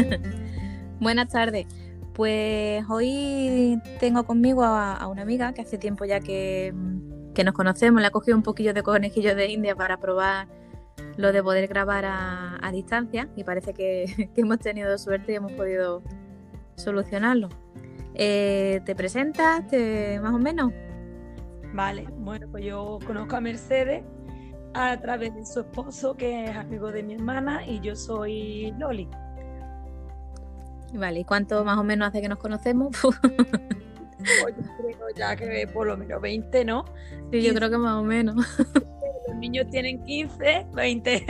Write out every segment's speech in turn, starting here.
Buenas tardes. Pues hoy tengo conmigo a, una amiga que hace tiempo ya que, nos conocemos. Le ha cogido un poquillo de conejillo de India para probar lo de poder grabar a, distancia y parece que, hemos tenido suerte y hemos podido solucionarlo. Eh, ¿Te presentas más o menos? Vale, bueno, pues yo conozco a Mercedes a través de su esposo, que es amigo de mi hermana, y yo soy Loli. Vale, ¿y cuánto más o menos hace que nos conocemos? Pues yo creo ya que por lo menos 20, ¿no? Sí, yo creo que más o menos. Los niños tienen 15, 20,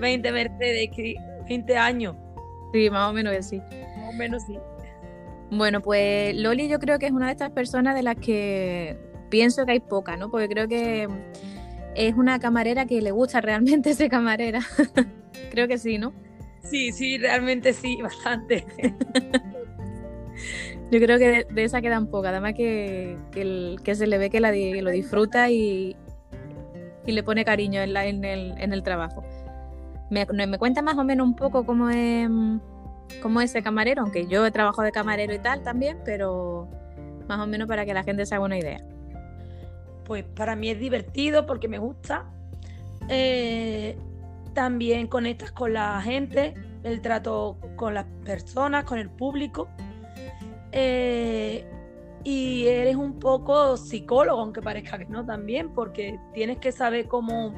20 Mercedes, 20 años. Sí, más o menos que sí. Más o menos sí. Bueno, pues Loli yo creo que es una de estas personas de las que pienso que hay poca, ¿no? Porque creo que es una camarera que le gusta realmente ser camarera. creo que sí, ¿no? Sí, sí, realmente sí, bastante. Yo creo que de, esa quedan pocas, además que, que, se le ve que, la, lo disfruta y, y le pone cariño en, la, en, el, en el trabajo. Me, me cuenta más o menos un poco cómo es como ese camarero, aunque yo he trabajado de camarero y tal también, pero más o menos para que la gente se haga una idea. Pues para mí es divertido porque me gusta. Eh, también conectas con la gente, el trato con las personas, con el público. Eh, y eres un poco psicólogo, aunque parezca que no también, porque tienes que saber cómo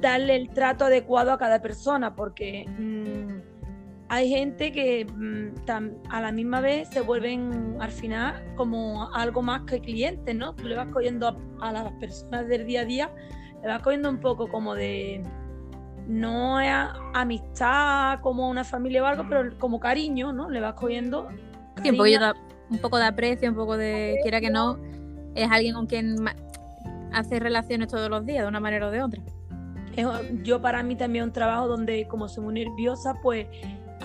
darle el trato adecuado a cada persona, porque mm, hay gente que mm, a la misma vez se vuelven al final como algo más que clientes, ¿no? Tú le vas cogiendo a, las personas del día a día, le vas cogiendo un poco como de, no es amistad como una familia o algo, pero como cariño, ¿no? Le vas cogiendo... Sí, un, un poco de aprecio, un poco de, quiera que no, es alguien con quien hace relaciones todos los días, de una manera o de otra. Yo para mí también un trabajo donde como soy muy nerviosa, pues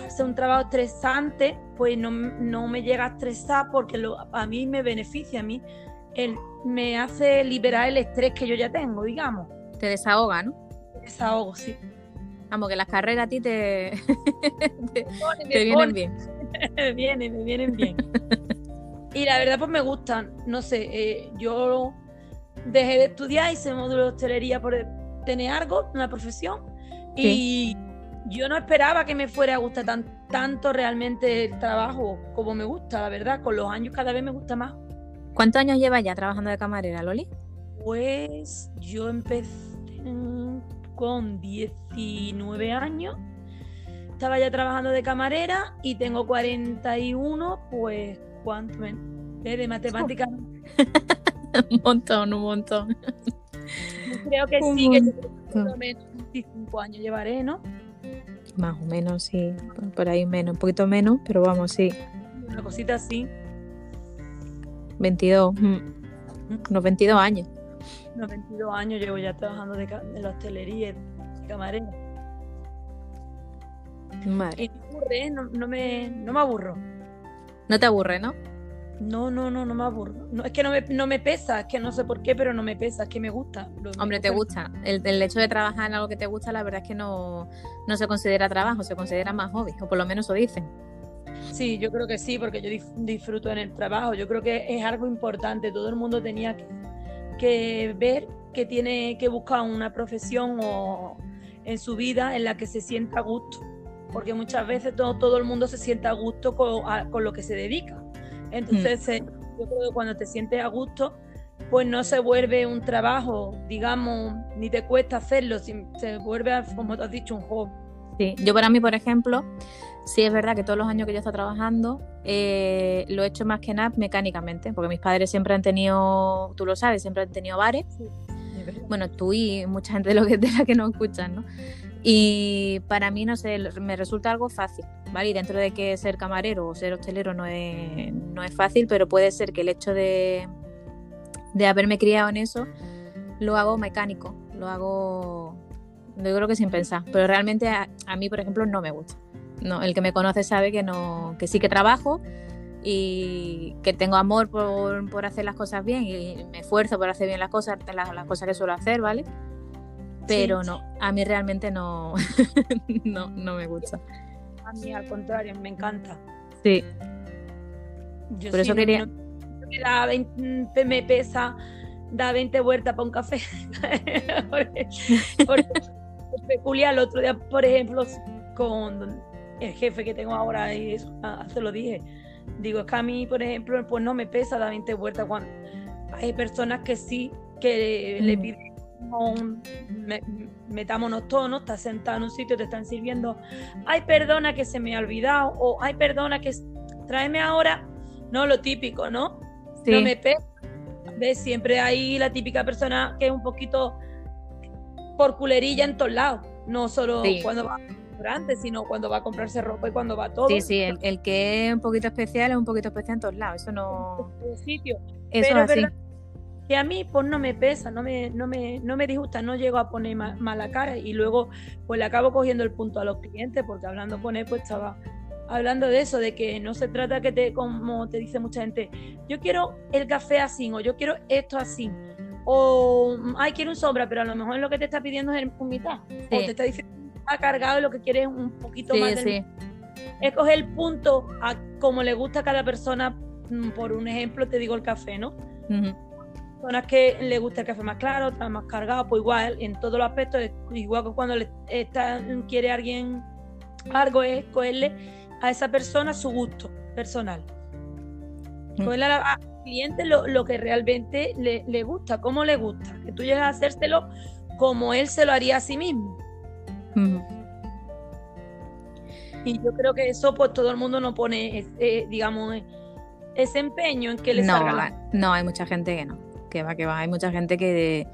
hacer un trabajo estresante, pues no, me llega a estresar porque lo, a mí me beneficia, a mí él me hace liberar el estrés que yo ya tengo, digamos. Te desahoga, ¿no? Desahogo, sí. Vamos, que las carreras a ti te, te, vienen bien. me vienen, me vienen bien. y la verdad, pues me gustan. No sé, eh, yo dejé de estudiar, hice módulo de hostelería por tener algo, una profesión. Y yo no esperaba que me fuera a gustar tan, tanto realmente el trabajo como me gusta, la verdad. Con los años cada vez me gusta más. ¿Cuántos años llevas ya trabajando de camarera, Loli? Pues yo empecé con 19 años. Estaba ya trabajando de camarera y tengo 41, pues ¿cuánto? De matemáticas. un montón, un montón. Creo que sí, que por lo menos 25 años llevaré, ¿no? Más o menos, sí. Por ahí menos, un poquito menos, pero vamos, sí. Una cosita así. 22. Mm. Mm. Unos 22 años. Unos 22 años llevo ya trabajando de, la hostelería, de camarera. Madre. Y aburre, ¿eh? no, no, me, no me aburro. No te aburre, ¿no? No, no, no, no me aburro. No, es que no me, no me pesa, es que no sé por qué, pero no me pesa, es que me gusta. Hombre, te gusta. El, hecho de trabajar en algo que te gusta, la verdad es que no, no se considera trabajo, se considera más hobby, o por lo menos lo dicen. Sí, yo creo que sí, porque yo disfruto en el trabajo. Yo creo que es algo importante. Todo el mundo tenía que, ver que tiene que buscar una profesión o en su vida en la que se sienta a gusto. Porque muchas veces todo, todo el mundo se sienta a gusto con, con lo que se dedica entonces, mm. eh, yo creo que cuando te sientes a gusto, pues no se vuelve un trabajo, digamos, ni te cuesta hacerlo, se vuelve, como tú has dicho, un hobby. Sí, yo para mí, por ejemplo, sí es verdad que todos los años que yo he estado trabajando eh, lo he hecho más que nada mecánicamente, porque mis padres siempre han tenido, tú lo sabes, siempre han tenido bares. bueno, tú y mucha gente de, lo que, de la que no escuchan, ¿no? Y para mí, no sé, me resulta algo fácil, ¿vale? Y dentro de que ser camarero o ser hostelero no es, no es fácil, pero puede ser que el hecho de, de haberme criado en eso lo hago mecánico, lo hago, yo creo que sin pensar, pero realmente a, mí, por ejemplo, no me gusta. No, el que me conoce sabe que, no, que sí que trabajo y que tengo amor por, por hacer las cosas bien y me esfuerzo por hacer bien las cosas, las, las cosas que suelo hacer, ¿vale? pero no, a mí realmente no, no, no me gusta. A mí al contrario, me encanta. Sí. Yo Por sí eso quería- da 20 me pesa, da 20 vueltas para un café. porque, porque es peculiar. El otro día, por ejemplo, con el jefe que tengo ahora, y eso, ah, se lo dije. Digo, es que a mí, por ejemplo, pues no me pesa dar 20 vueltas cuando hay personas que sí, que le Mm. piden un- me- metámonos todos, ¿no? Estás sentado en un sitio, te están sirviendo, ay, perdona que se me ha olvidado, o ay, perdona que tráeme ahora, no lo típico, ¿no? Sí. No me pesa. ¿Ves? Siempre hay la típica persona que es un poquito por culerilla en todos lados, no solo Sí. cuando va sino cuando va a comprarse ropa y cuando va todo. Sí, sí, el, el que es un poquito especial es un poquito especial en todos lados. Eso no. en sitio. Eso Pero es así. verdad que a mí pues no me pesa, no me, no me, no me disgusta, no llego a poner ma- mala cara y luego pues le acabo cogiendo el punto a los clientes porque hablando con él pues estaba hablando de eso, de que no se trata que te, como te dice mucha gente, yo quiero el café así o yo quiero esto así o ay quiero un sombra, pero a lo mejor lo que te está pidiendo es el- mitad o te está diciendo ha cargado y lo que quiere es un poquito Sí, más del sí. es coger el punto a como le gusta a cada persona. Mm, Por un ejemplo, te digo el café, ¿no? Ujú. Personas que le gusta el café más claro, más cargado, pues igual, en todos los aspectos, igual que cuando le está, quiere alguien algo, es cogerle a esa persona su gusto personal. Cogerle a la- al cliente lo, lo que realmente le, le gusta, cómo le gusta, que tú llegas a hacérselo como él se lo haría a sí mismo. Y yo creo que eso, pues todo el mundo no pone, ese, digamos, ese empeño en que le No, salga no, hay mucha gente que no. Que va, que va. Hay mucha gente que,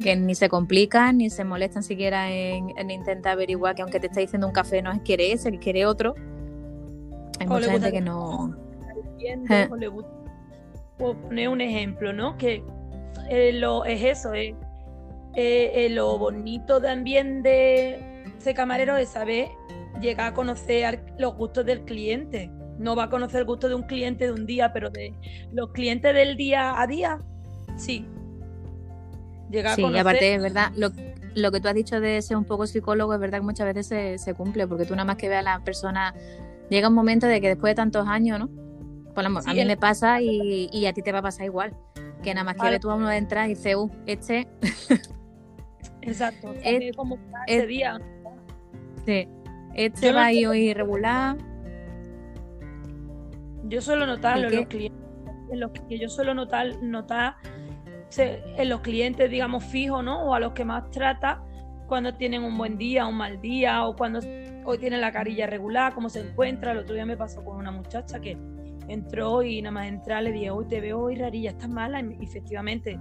que ni se complican ni se molestan siquiera en, en intentar averiguar que aunque te está diciendo un café no es quiere ese, que quiere otro. Hay O mucha gente que que- no. cliente, Eh. o le gusta. Puedo poner un ejemplo, ¿no? Que eh, lo, es eso, es eh, eh, lo bonito también de ser camarero es saber llegar a conocer los gustos del cliente. No va a conocer el gusto de un cliente de un día, pero de los clientes del día a día, sí. Llegar Sí, a y conocer. aparte es verdad, lo, lo que tú has dicho de ser un poco psicólogo, es verdad que muchas veces se, se cumple, porque tú nada más que veas a la persona, llega un momento de que después de tantos años, ¿no? Por la- Sí, a mí el- me pasa y, y a ti te va a pasar igual. Que nada más que Vale. ve tú a uno entrar y dices, uh, este, Exacto. es- está ese es- día. Sí, este va hoy regular. Yo suelo notarlo ¿El en los clientes, en los que yo suelo notar, notar en los clientes, digamos, fijos, ¿no? O a los que más trata cuando tienen un buen día, un mal día, o cuando hoy tienen la carilla regular, cómo se encuentra. El otro día me pasó con una muchacha que entró y nada más entrar le dije, hoy te veo hoy rarilla, estás mala. Y efectivamente,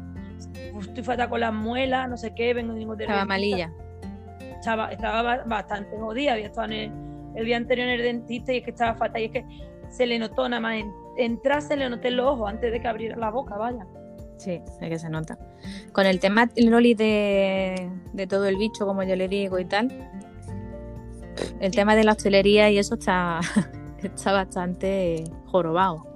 "Uf, estoy fatal con las muelas, no sé qué, vengo de Estaba dentista". malilla. Estaba, estaba ba- bastante jodida, había estado en el, el día anterior en el dentista y es que estaba fatal y es que se le notó nada más en, entrar, se le noté en los ojos antes de que abriera la boca, vaya. Sí, es que se nota. Con el tema, Loli, de, de todo el bicho, como yo le digo y tal, el tema de la hostelería y eso está, está bastante jorobado.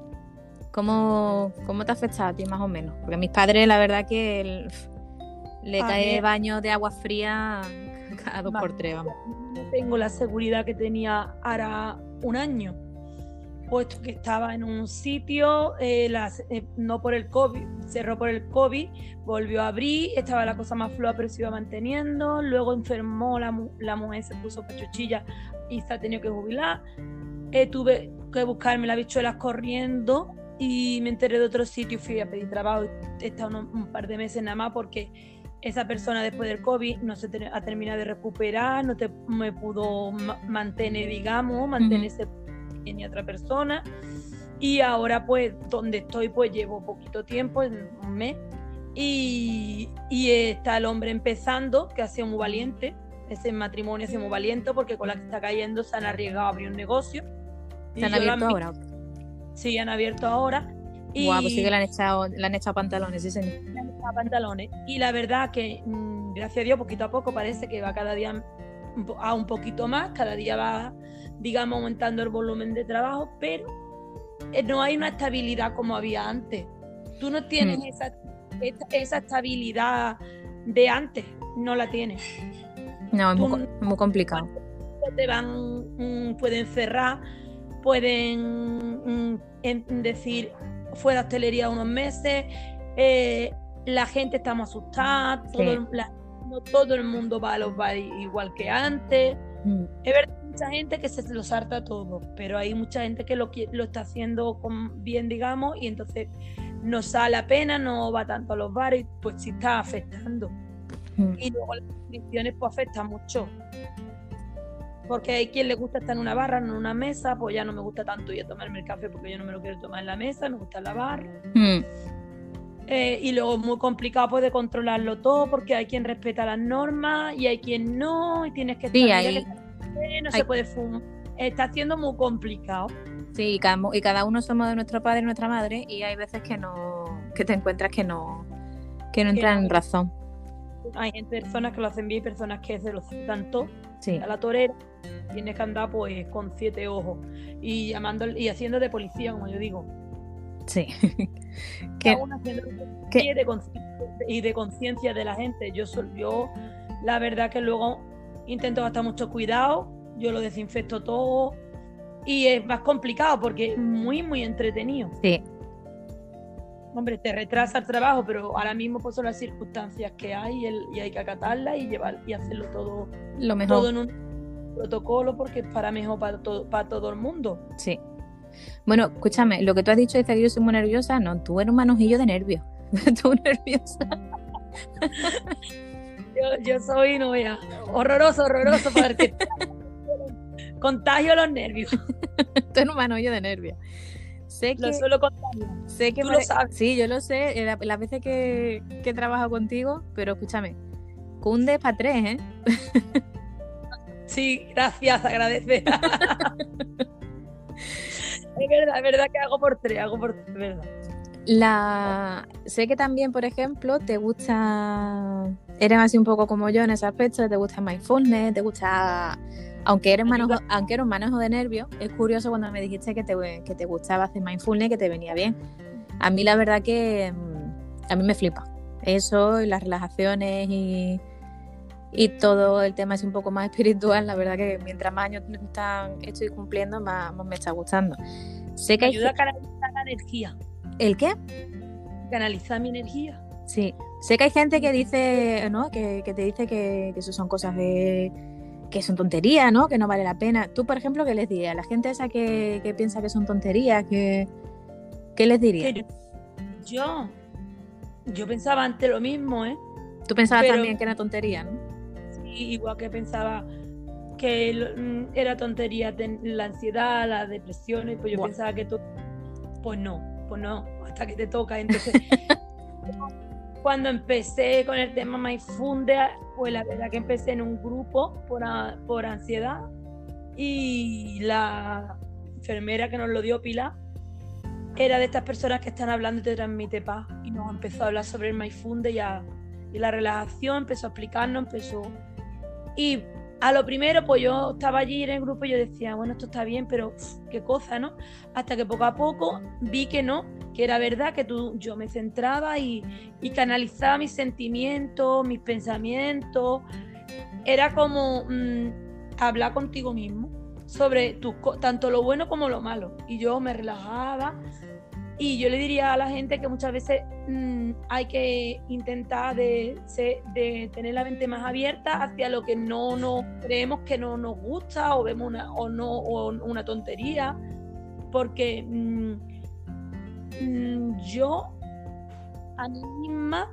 ¿Cómo, ¿Cómo te afecta a ti más o menos? Porque a mis padres, la verdad que el- le A cae baño de agua fría dos Va. por tres, vamos. No tengo la seguridad que tenía ahora un año, puesto que estaba en un sitio, eh, las- eh, no por el COVID, cerró por el COVID, volvió a abrir, estaba la cosa más floja pero se iba manteniendo, luego enfermó la, la mujer, se puso pechuchilla y se ha tenido que jubilar, Eh, tuve que buscarme las bichuelas corriendo y me enteré de otro sitio y fui a pedir trabajo, he estado unos- un par de meses nada más porque esa persona después del COVID no se te- ha terminado de recuperar, no te, me pudo ma- mantener, digamos, mantenerse en otra persona. Y ahora, pues, donde estoy, pues llevo poquito tiempo, en un mes. Y, y está el hombre empezando, que ha sido muy valiente. Ese matrimonio ha sido muy valiente porque con la que está cayendo se han arriesgado a abrir un negocio. ¿Se han abierto ahora? Sí, han abierto ahora. Y Guau, pues sí que le han echado, le han echado pantalones, sí señor. a pantalones. Y la verdad que, mm, gracias a Dios, poquito a poco parece que va cada día a un poquito más, cada día va, digamos, aumentando el volumen de trabajo, pero eh, no hay una estabilidad como había antes. Tú no tienes Mm. esa, esa estabilidad de antes, no la tienes. No, es muy, muy complicado. te van, mm, pueden cerrar, pueden mm, decir fuera hostelería unos meses, eh, la gente está más asustada, todo, no todo el mundo va a los bares igual que antes. Mm. Es verdad, mucha gente que se lo salta todo, pero hay mucha gente que lo, lo está haciendo con bien, digamos, y entonces no sale la pena, no va tanto a los bares, pues sí está afectando. Mm. Y luego las condiciones pues afectan mucho. Porque hay quien le gusta estar en una barra, no en una mesa, pues ya no me gusta tanto ir a tomarme el café porque yo no me lo quiero tomar en la mesa, me gusta en la barra. Mm. Eh, y luego es muy complicado pues, de controlarlo todo porque hay quien respeta las normas y hay quien no, y tienes que estar no se puede fumar. Está siendo muy complicado. Sí, y cada, uno somos de nuestro padre y nuestra madre, y hay veces que no, que te encuentras que no, que no entran en razón. Hay personas que lo hacen bien y personas que se lo hacen todo. A la torera tienes que andar pues con siete ojos y llamando y haciendo de policía, como yo digo. Sí. que, y de conciencia de la gente. Yo yo, la verdad que luego intento gastar mucho cuidado, yo lo desinfecto todo y es más complicado porque es muy, muy entretenido. Sí. Hombre, te retrasa el trabajo, pero ahora mismo pues son las circunstancias que hay y, hay que acatarlas y llevar y hacerlo todo, lo mejor. todo en un protocolo porque es para mejor para todo, para todo el mundo. Sí. Bueno, escúchame, lo que tú has dicho es que yo soy muy nerviosa, no, tú eres un manojillo de nervios. tú nerviosa. yo, soy, no vea, horroroso, horroroso, porque contagio los nervios. tú eres un manojillo de nervios. Sé que, lo suelo contagio. Sé que Tú lo sabes. Sí, yo lo sé, eh, las veces que, que he trabajado contigo, pero escúchame, cunde para tres, ¿eh? Sí, gracias, agradece. Es verdad, es verdad que hago por tres, hago por tres, verdad. La... Sé que también, por ejemplo, te gusta, eres así un poco como yo en ese aspecto, te gusta mindfulness, te gusta, aunque eres manejo, aunque eres un manejo de nervios, es curioso cuando me dijiste que te, que te gustaba hacer mindfulness, que te venía bien. A mí la verdad que mm, a mí me flipa eso y las relajaciones y y todo el tema es un poco más espiritual, la verdad que mientras más años estoy cumpliendo, más, me está gustando. Sé que ayuda a canalizar la energía. ¿El qué? Canalizar mi energía. Sí, sé que hay gente que dice, ¿no? Que, te dice que, eso son cosas de que son tonterías, ¿no? Que no vale la pena. Tú, por ejemplo, ¿qué les dirías? A la gente esa que, piensa que son tonterías, que, ¿qué les dirías? Yo, yo pensaba antes lo mismo, ¿eh? Tú pensabas también que era tontería, ¿no? igual que pensaba que mm, era tontería la ansiedad, la depresión, y pues yo pensaba que todo, pues no, pues no, hasta que te toca. Entonces, cuando empecé con el tema Mindfunde, pues la verdad que empecé en un grupo por, por ansiedad. Y la enfermera que nos lo dio Pilar era de estas personas que están hablando y te transmite paz. Y nos empezó a hablar sobre el Mindfunde y, y la relajación, empezó a explicarnos, empezó. Y a lo primero, pues yo estaba allí en el grupo y yo decía, bueno, esto está bien, pero qué cosa, ¿no? Hasta que poco a poco vi que no, que era verdad, que tú, yo me centraba y, canalizaba mis sentimientos, mis pensamientos. Era como mm, hablar contigo mismo sobre tu, tanto lo bueno como lo malo. Y yo me relajaba, y yo le diría a la gente que muchas veces mm, hay que intentar de, de, tener la mente más abierta hacia lo que no nos creemos que no nos gusta o vemos una, o no, o una tontería. Porque mm, mm, yo a mí misma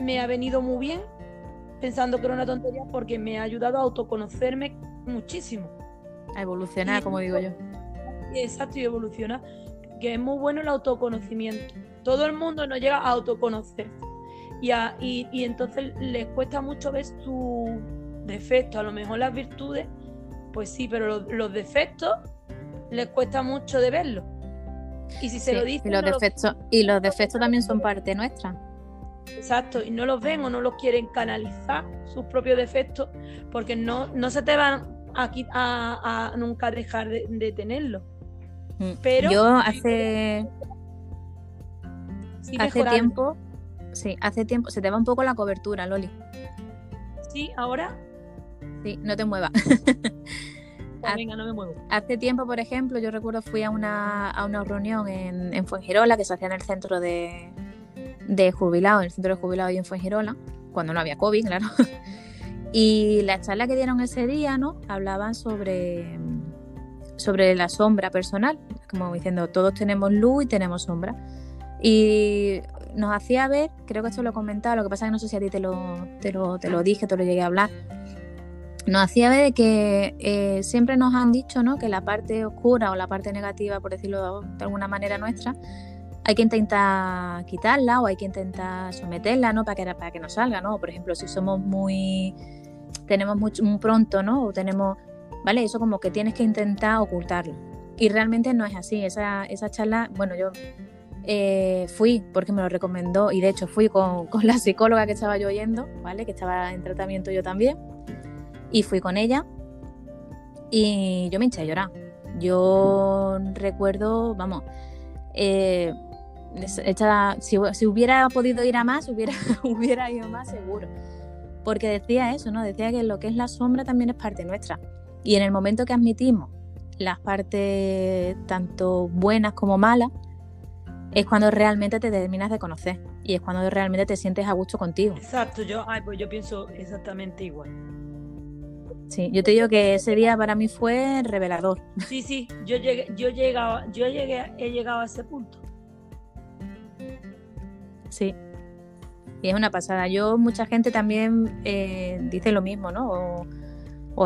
me ha venido muy bien pensando que era una tontería porque me ha ayudado a autoconocerme muchísimo. A evolucionar, como digo yo. Exacto, y evolucionar que es muy bueno el autoconocimiento. Todo el mundo no llega a autoconocer. Y, y, entonces les cuesta mucho ver sus defectos. A lo mejor las virtudes, pues sí, pero los, defectos les cuesta mucho de verlos. Y si se lo dicen. Y los, defectos, y los defectos también son parte nuestra. Exacto, y no los ven o no los quieren canalizar, sus propios defectos, porque no, no se te van aquí a, nunca dejar de, de tenerlos. Mm. Pero yo hace hace tiempo, sí, hace tiempo se te va un poco la cobertura, Loli. Sí, ahora. Sí, no te muevas. venga, no me muevo. Hace tiempo, por ejemplo, yo recuerdo fui a una, a una reunión en, en Fuengirola que se hacía en el centro de, de jubilados, en el centro de jubilados y en Fuengirola, cuando no había COVID, claro. Y la charla que dieron ese día, ¿no? Hablaban sobre, sobre la sombra personal, como diciendo, todos tenemos luz y tenemos sombra. Y nos hacía ver, creo que esto lo he comentado, lo que pasa es que no sé si a ti te lo, te lo, te lo dije, te lo llegué a hablar, nos hacía ver que eh, siempre nos han dicho ¿no? que la parte oscura o la parte negativa, por decirlo de alguna manera nuestra, hay que intentar quitarla o hay que intentar someterla ¿no? para, que, para que no salga. ¿no? Por ejemplo, si somos muy tenemos mucho, muy pronto, ¿no? O tenemos, ¿vale? Eso como que tienes que intentar ocultarlo. Y realmente no es así. Esa, esa charla, bueno, yo eh, fui porque me lo recomendó y de hecho fui con, con, la psicóloga que estaba yo oyendo, ¿vale? Que estaba en tratamiento yo también. Y fui con ella y yo me hinché a llorar. Yo recuerdo, vamos, eh, si, si, hubiera podido ir a más, hubiera, hubiera ido más seguro porque decía eso, ¿no? Decía que lo que es la sombra también es parte nuestra. Y en el momento que admitimos las partes tanto buenas como malas, es cuando realmente te terminas de conocer y es cuando realmente te sientes a gusto contigo. Exacto, yo, pues yo pienso exactamente igual. Sí, yo te digo que ese día para mí fue revelador. Sí, sí, yo llegué, yo llegaba, yo llegué, he llegado a ese punto. Sí, y es una pasada. Yo, mucha gente también eh, dice lo mismo, ¿no? O,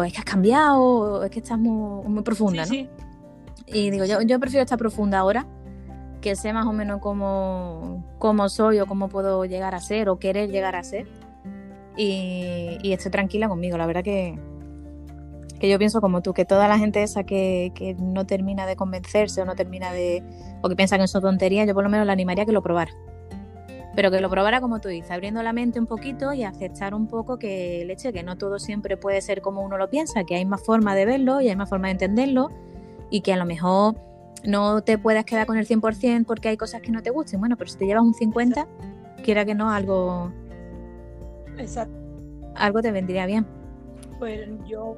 es que has cambiado, o es que estás muy, muy profunda, ¿no? Y digo, yo, yo prefiero estar profunda ahora, que sé más o menos cómo, cómo soy o cómo puedo llegar a ser o querer llegar a ser. Y, y estoy tranquila conmigo. La verdad que, que yo pienso como tú, que toda la gente esa que, que, no termina de convencerse o no termina de. o que piensa que eso tonterías, yo por lo menos la animaría a que lo probara pero que lo probara como tú dices, abriendo la mente un poquito y aceptar un poco que leche, que no todo siempre puede ser como uno lo piensa, que hay más forma de verlo y hay más forma de entenderlo y que a lo mejor no te puedas quedar con el 100% porque hay cosas que no te gusten. Bueno, pero si te llevas un 50, quiera que no, algo... Exacto. Algo te vendría bien. Pues yo,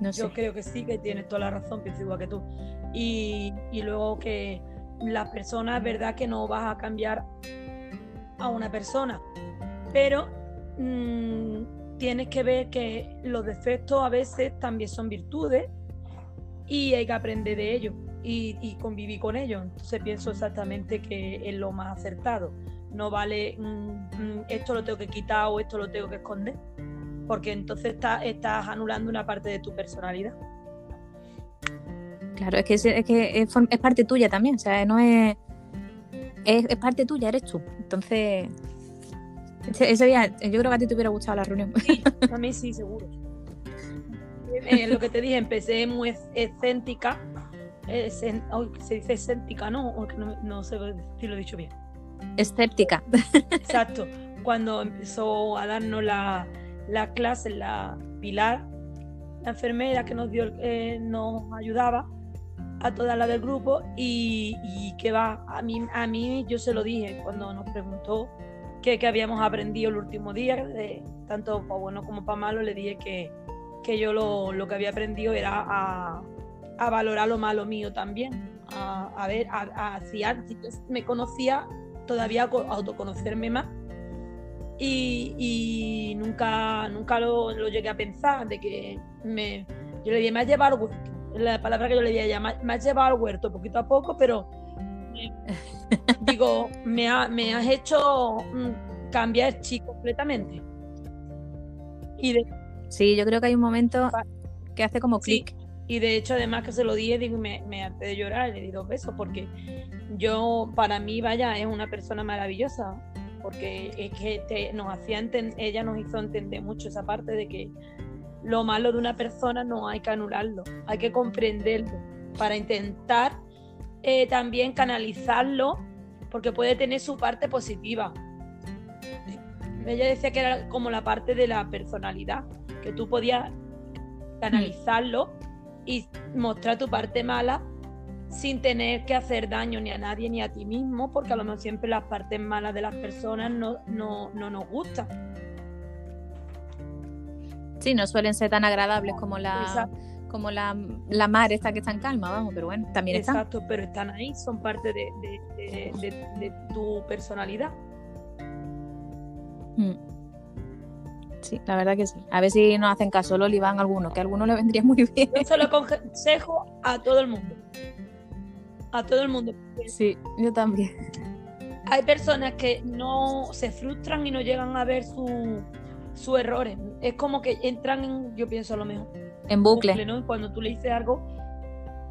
no yo creo que sí, que tienes toda la razón, pienso igual que tú. Y, y luego que la persona es verdad que no vas a cambiar a una persona. Pero mm, tienes que ver que los defectos a veces también son virtudes y hay que aprender de ellos y, convivir con ellos. Entonces pienso exactamente que es lo más acertado. No vale mm, mm, esto lo tengo que quitar o esto lo tengo que esconder, porque entonces estás anulando una parte de tu personalidad. Claro, es que, es, que es, parte tuya también, o sea, no es, es, parte tuya, eres tú. Entonces, ese, día, yo creo que a ti te hubiera gustado la reunión. Sí, a mí sí, seguro. Eh, lo que te dije, empecé muy escéntica. se dice escéntica, ¿no? no, no sé si lo he dicho bien. Escéptica. Exacto. Cuando empezó a darnos la, la clase, la Pilar, la enfermera que nos dio, eh, nos ayudaba, a toda la del grupo y, que va, a mí, a mí yo se lo dije cuando nos preguntó qué, habíamos aprendido el último día, de, tanto para bueno como para malo, le dije que, que yo lo, que había aprendido era a, valorar lo malo mío también, a, ver, a, si me conocía, todavía autoconocerme más. Y, nunca, nunca lo, llegué a pensar de que me, yo le dije, me ha llevado la palabra que yo le di a ella, me has llevado al huerto poquito a poco, pero digo, me, me has hecho mm, cambiar chico completamente. Y de, sí, yo creo que hay un momento que hace como clic. y de hecho, además que se lo dije, digo, me, me harté de llorar, le di dos besos, porque yo, para mí, vaya, es una persona maravillosa, porque es que nos hacía ella nos hizo entender mucho esa parte de que lo malo de una persona no hay que anularlo, hay que comprenderlo para intentar eh, también canalizarlo porque puede tener su parte positiva. Ella decía que era como la parte de la personalidad, que tú podías canalizarlo y mostrar tu parte mala sin tener que hacer daño ni a nadie ni a ti mismo, porque a lo mejor siempre las partes malas de las personas no, no, no nos gustan. Sí, no suelen ser tan agradables como la, como la, mar esta que está en calma, vamos, pero bueno, también están. Exacto, pero están ahí, son parte de, tu personalidad. Mm. Sí, la verdad que sí. A ver si nos hacen caso, Loli, van algunos, que a algunos le vendría muy bien. Yo se lo aconsejo a todo el mundo. A todo el mundo. Sí, yo también. Hay personas que no se frustran y no llegan a ver sus errores. Es como que entran en, yo pienso a lo mejor, en bucle. Cuando tú le dices algo,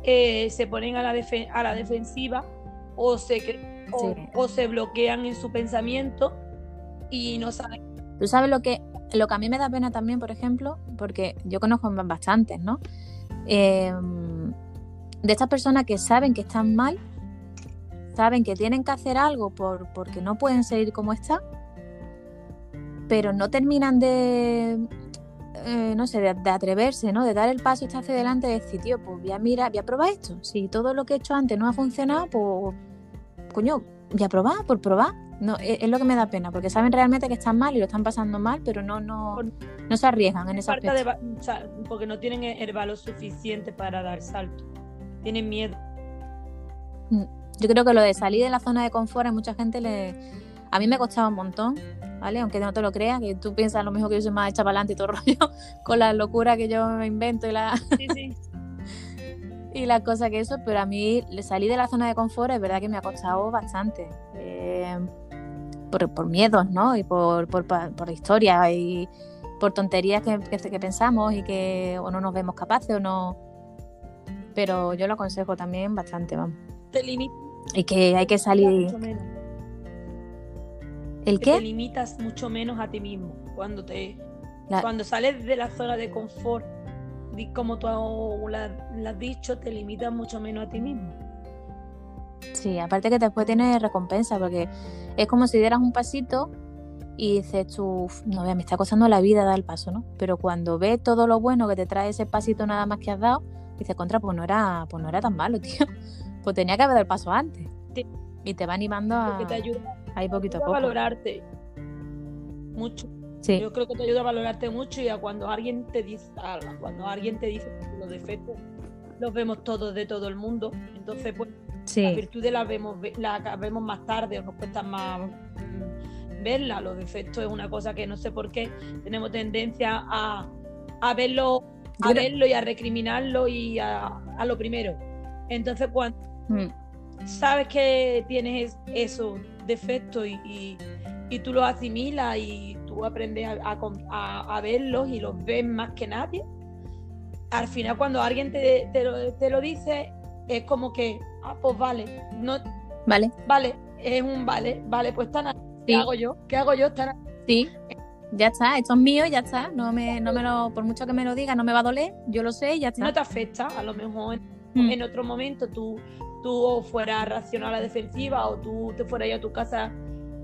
eh, se ponen a la, a la defensiva o se, o, se bloquean en su pensamiento y no saben. Tú sabes lo que, lo que a mí me da pena también, por ejemplo, porque yo conozco bastantes, ¿no? Em, de estas personas que saben que están mal, saben que tienen que hacer algo por, porque no pueden seguir como están, pero no terminan de, eh, no sé, de, atreverse, ¿no? De dar el paso este hacia adelante y decir, tío, pues voy a mirar, voy a probar esto. Si todo lo que he hecho antes no ha funcionado, pues, coño, voy a probar, por probar. No, e, es, lo que me da pena, porque saben realmente que están mal y lo están pasando mal, pero no, no, no se arriesgan en esa aspecto. porque no tienen el valor suficiente para dar salto. Tienen miedo. Mm, yo creo que lo de salir de la zona de confort a mucha gente le... A mí me costaba un montón, ¿vale? Aunque no te lo creas, que tú piensas lo mismo que yo soy más adelante y todo el rollo, con la locura que yo me invento y la... Sí, sí. y la cosa que eso, pero a mí salir de la zona de confort es verdad que me ha costado bastante. Eh, por, miedos, ¿no? Y por, por, por historias y por tonterías que, que, pensamos y que o no nos vemos capaces o no. Pero yo lo aconsejo también bastante, vamos. Te Y que hay que salir. ¿El qué? Te limitas mucho menos a ti mismo cuando te cuando sales de la zona de confort, como tú has dicho, te limitas mucho menos a ti mismo. Sí, aparte que después tienes recompensa, porque es como si dieras un pasito y dices tú, no me está costando la vida dar el paso, ¿no? Pero cuando ves todo lo bueno que te trae ese pasito nada más que has dado, dices, contra, pues no era, pues no era tan malo, tío. Pues tenía que haber dado el paso antes. Y te va animando a. te ayuda, ahí poquito a poco. valorarte mucho. Sí. Yo creo que te ayuda a valorarte mucho y a cuando alguien te dice algo, cuando alguien te dice los defectos los vemos todos de todo el mundo, entonces pues las virtudes las vemos, las vemos más tarde o nos cuesta más mm, verlas. Los defectos es una cosa que no sé por qué tenemos tendencia a, a verlo a verlo y a recriminarlo y a, lo primero. Entonces cuando mm. sabes que tienes esos defectos y, y, tú los asimilas y tú aprendes a, a, verlos y los ves más que nadie, al final cuando alguien te, te, lo, te lo dice es como que ah, pues vale, no, vale, vale, es un vale, vale, pues está ¿Qué hago yo? ¿Qué hago yo? Sí, ya está, esto es mío, ya está. No me, no me lo, por mucho que me lo diga, no me va a doler, yo lo sé, ya está. No te afecta, a lo mejor en, mm. otro momento tú, tú fueras racional a la defensiva o tú te fueras a tu casa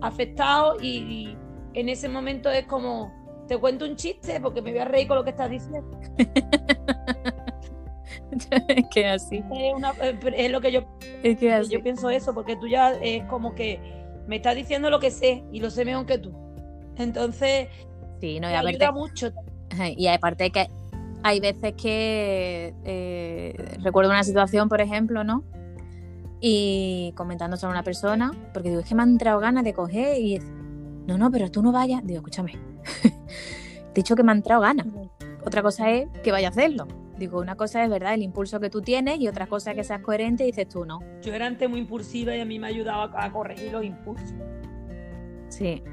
afectado y, en ese momento es como, te cuento un chiste porque me voy a reír con lo que estás diciendo. es que así. Es, lo que yo, es que yo pienso eso, porque tú ya es como que me estás diciendo lo que sé y lo sé mejor que tú. Entonces, sí, no, y ayuda mucho. Y aparte que hay veces que eh, recuerdo una situación, por ejemplo, ¿no? Y comentando sobre una persona, porque digo, es que me han entrado ganas de coger y no, no, pero tú no vayas. Digo, escúchame, te he dicho que me han entrado ganas. Otra cosa es que vaya a hacerlo. Digo, una cosa es verdad el impulso que tú tienes y otra cosa es que seas coherente y dices tú no. Yo era antes muy impulsiva y a mí me ayudaba a corregir los impulsos. Sí.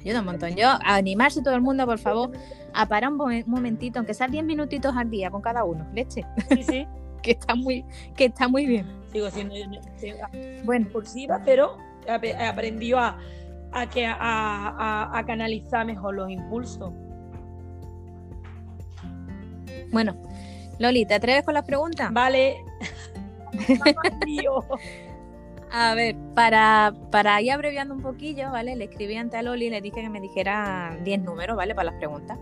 Ayuda un montón. Yo, a animarse todo el mundo, por favor, a parar un momentito, aunque sea 10 minutitos al día con cada uno. Leche. Sí, sí. que está muy, que está muy bien. Sigo siendo bueno. impulsiva, pero aprendió a, a, que, a, a canalizar mejor los impulsos. Bueno, Loli, ¿te atreves con las preguntas? Vale. a ver, para, para ir abreviando un poquillo, ¿vale? Le escribí ante a Loli y le dije que me dijera 10 números, ¿vale? Para las preguntas.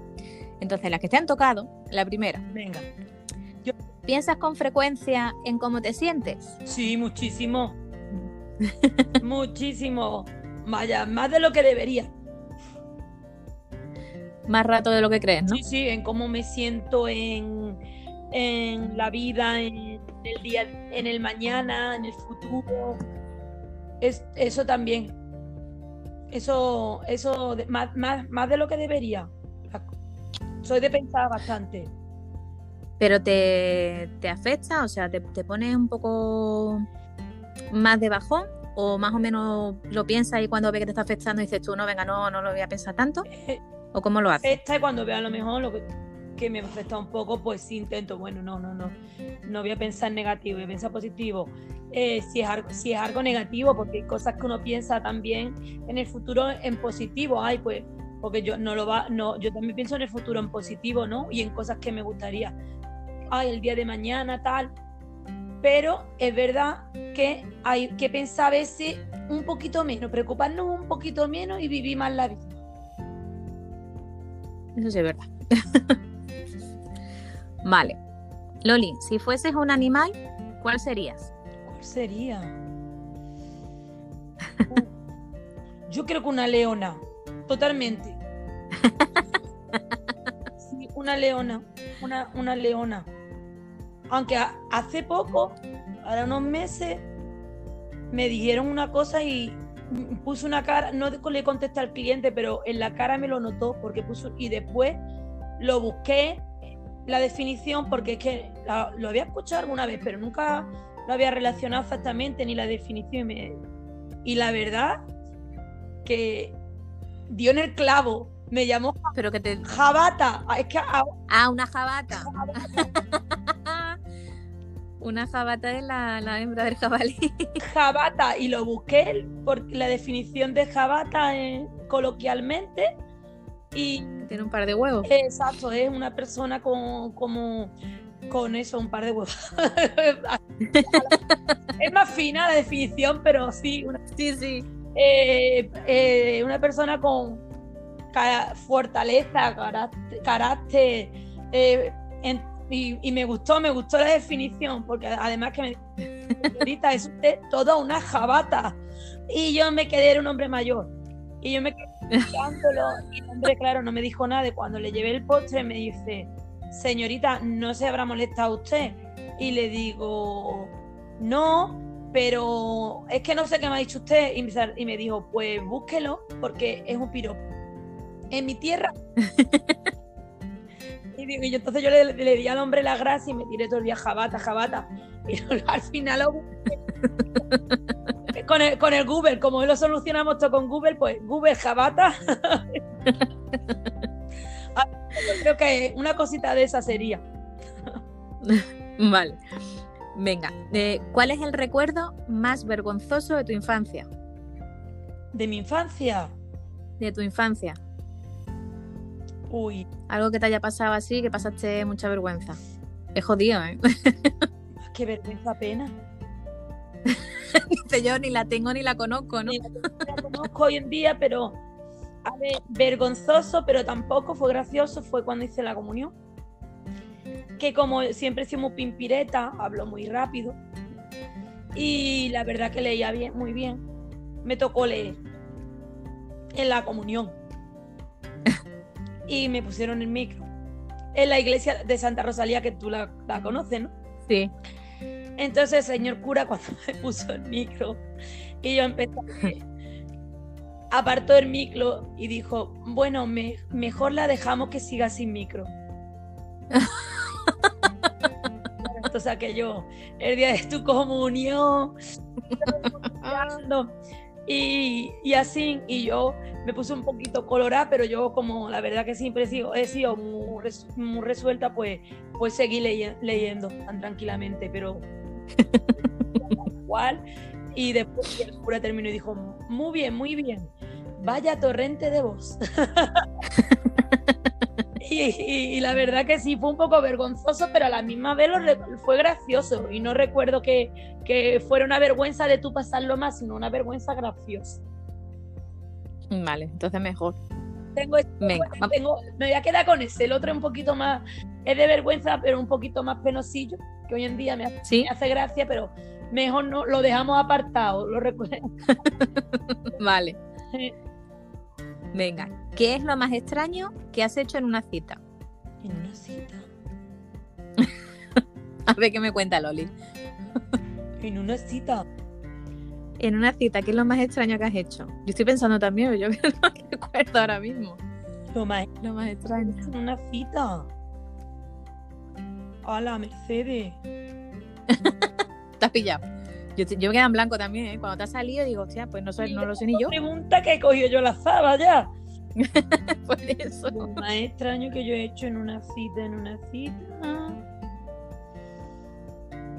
Entonces, las que te han tocado, la primera. Venga. ¿Piensas con frecuencia en cómo te sientes? Sí, muchísimo. muchísimo. Vaya, más de lo que debería. más rato de lo que crees, ¿no? Sí, sí, en cómo me siento en, en la vida, en el día, en el mañana, en el futuro. Es, eso también. Eso, eso más, más, más de lo que debería. Soy de pensar bastante. Pero te, te afecta, o sea, te, te pones un poco más de bajón o más o menos lo piensas y cuando ve que te está afectando dices tú, no, venga, no, no lo voy a pensar tanto. Eh, ¿O cómo lo haces? Y cuando veo a lo mejor lo que, que me afecta un poco, pues sí intento, bueno, no, no, no, no voy a pensar negativo, voy a pensar positivo. Eh, si, es algo, si es algo negativo, porque hay cosas que uno piensa también en el futuro en positivo, ay, pues, porque yo no lo va, no, yo también pienso en el futuro en positivo, ¿no? Y en cosas que me gustaría. Ay, el día de mañana, tal. Pero es verdad que hay que pensar a veces un poquito menos, preocuparnos un poquito menos y vivir más la vida. Eso sí es verdad. vale. Loli, si fueses un animal, ¿cuál serías? ¿Cuál sería? Yo creo que una leona, totalmente. Sí, una leona, una, una leona. Aunque hace poco, ahora unos meses, me dijeron una cosa y puse una cara, no le contesté al cliente, pero en la cara me lo notó porque puso y después lo busqué la definición porque es que la- lo había escuchado alguna vez, pero nunca lo había relacionado exactamente ni la definición. Y, la verdad que dio en el clavo. Me llamó Pero que te. Jabata. Ah, Es que a- Ah, una jabata. una jabata es la, la hembra del jabalí. Jabata y lo busqué por la definición de Jabata eh, coloquialmente y Tiene un par de huevos. exacto es una persona con como con eso un par de huevos es más fina la definición pero sí una, Sí, sí. eh, eh, una persona con cara- fortaleza carácter, carácter, eh, en- y, me gustó me gustó la definición porque además que me ahorita es usted toda una jabata. Y yo me quedé, era un hombre mayor. Y yo me quedé mirándolo, Y el hombre, claro, no me dijo nada. Y cuando le llevé el postre, me dice, señorita, ¿no se habrá molestado usted? Y le digo, no, pero es que no sé qué me ha dicho usted. Y me dijo, pues búsquelo, porque es un piropo. En mi tierra. Y, digo, y yo, entonces yo le, le di al hombre la gracia y me tiré todo el día jabata, jabata. Y al final con, el, con el Google, como lo solucionamos todo con Google, pues Google jabata. Yo creo que una cosita de esa sería. Vale. Venga, eh, ¿cuál es el recuerdo más vergonzoso de tu infancia? De mi infancia. De tu infancia. Uy, Algo que te haya pasado así, que pasaste mucha vergüenza. Es jodido, ¿eh? qué vergüenza pena. Dice yo, ni la tengo ni la conozco, ¿no? Ni la la conozco hoy en día, pero a ver, vergonzoso, pero tampoco fue gracioso, fue cuando hice la comunión. Que como siempre he sido muy pimpireta, hablo muy rápido. Y la verdad que leía bien, muy bien. Me tocó leer en la comunión. Y me pusieron el micro. En la iglesia de Santa Rosalía, que tú la, la conoces, ¿no? Sí. Entonces el señor cura cuando me puso el micro y yo empecé apartó el micro y dijo, bueno, me- mejor la dejamos que siga sin micro. Entonces aquello, el día de tu comunión, y, y así, y yo me puse un poquito colorada, pero yo como la verdad que siempre he sido, he sido muy, res- muy resuelta, pues, pues seguí leye- leyendo tan tranquilamente, pero igual. Y después el cura terminó y dijo, muy bien, muy bien, vaya torrente de voz. y, y- y la verdad que sí, fue un poco vergonzoso, pero a la misma vez lo fue gracioso. Y no recuerdo que, que fuera una vergüenza de tú pasarlo más, sino una vergüenza graciosa. Vale, entonces mejor. Tengo, este- Venga, tengo, me voy a quedar con ese. El otro es un poquito más, es de vergüenza, pero un poquito más penosillo, que hoy en día me hace, ¿Sí? me hace gracia, pero mejor no, lo dejamos apartado. Lo recuerdo. Vale. Venga, ¿qué es lo más extraño que has hecho en una cita? En una cita. A ver qué me cuenta Loli. En una cita. En una cita, ¿qué es lo más extraño que has hecho? Yo estoy pensando también, yo no recuerdo ahora mismo. Lo más, Lo más extraño. en una cita. Hola, Mercedes. Te has pillado. Yo, yo me quedo en blanco también, ¿eh? Cuando te has salido digo, hostia, pues no, sé, no lo sé ni yo. Pregunta que he cogido yo la zaba ya. Por eso. Lo más extraño que yo he hecho en una cita, en una cita.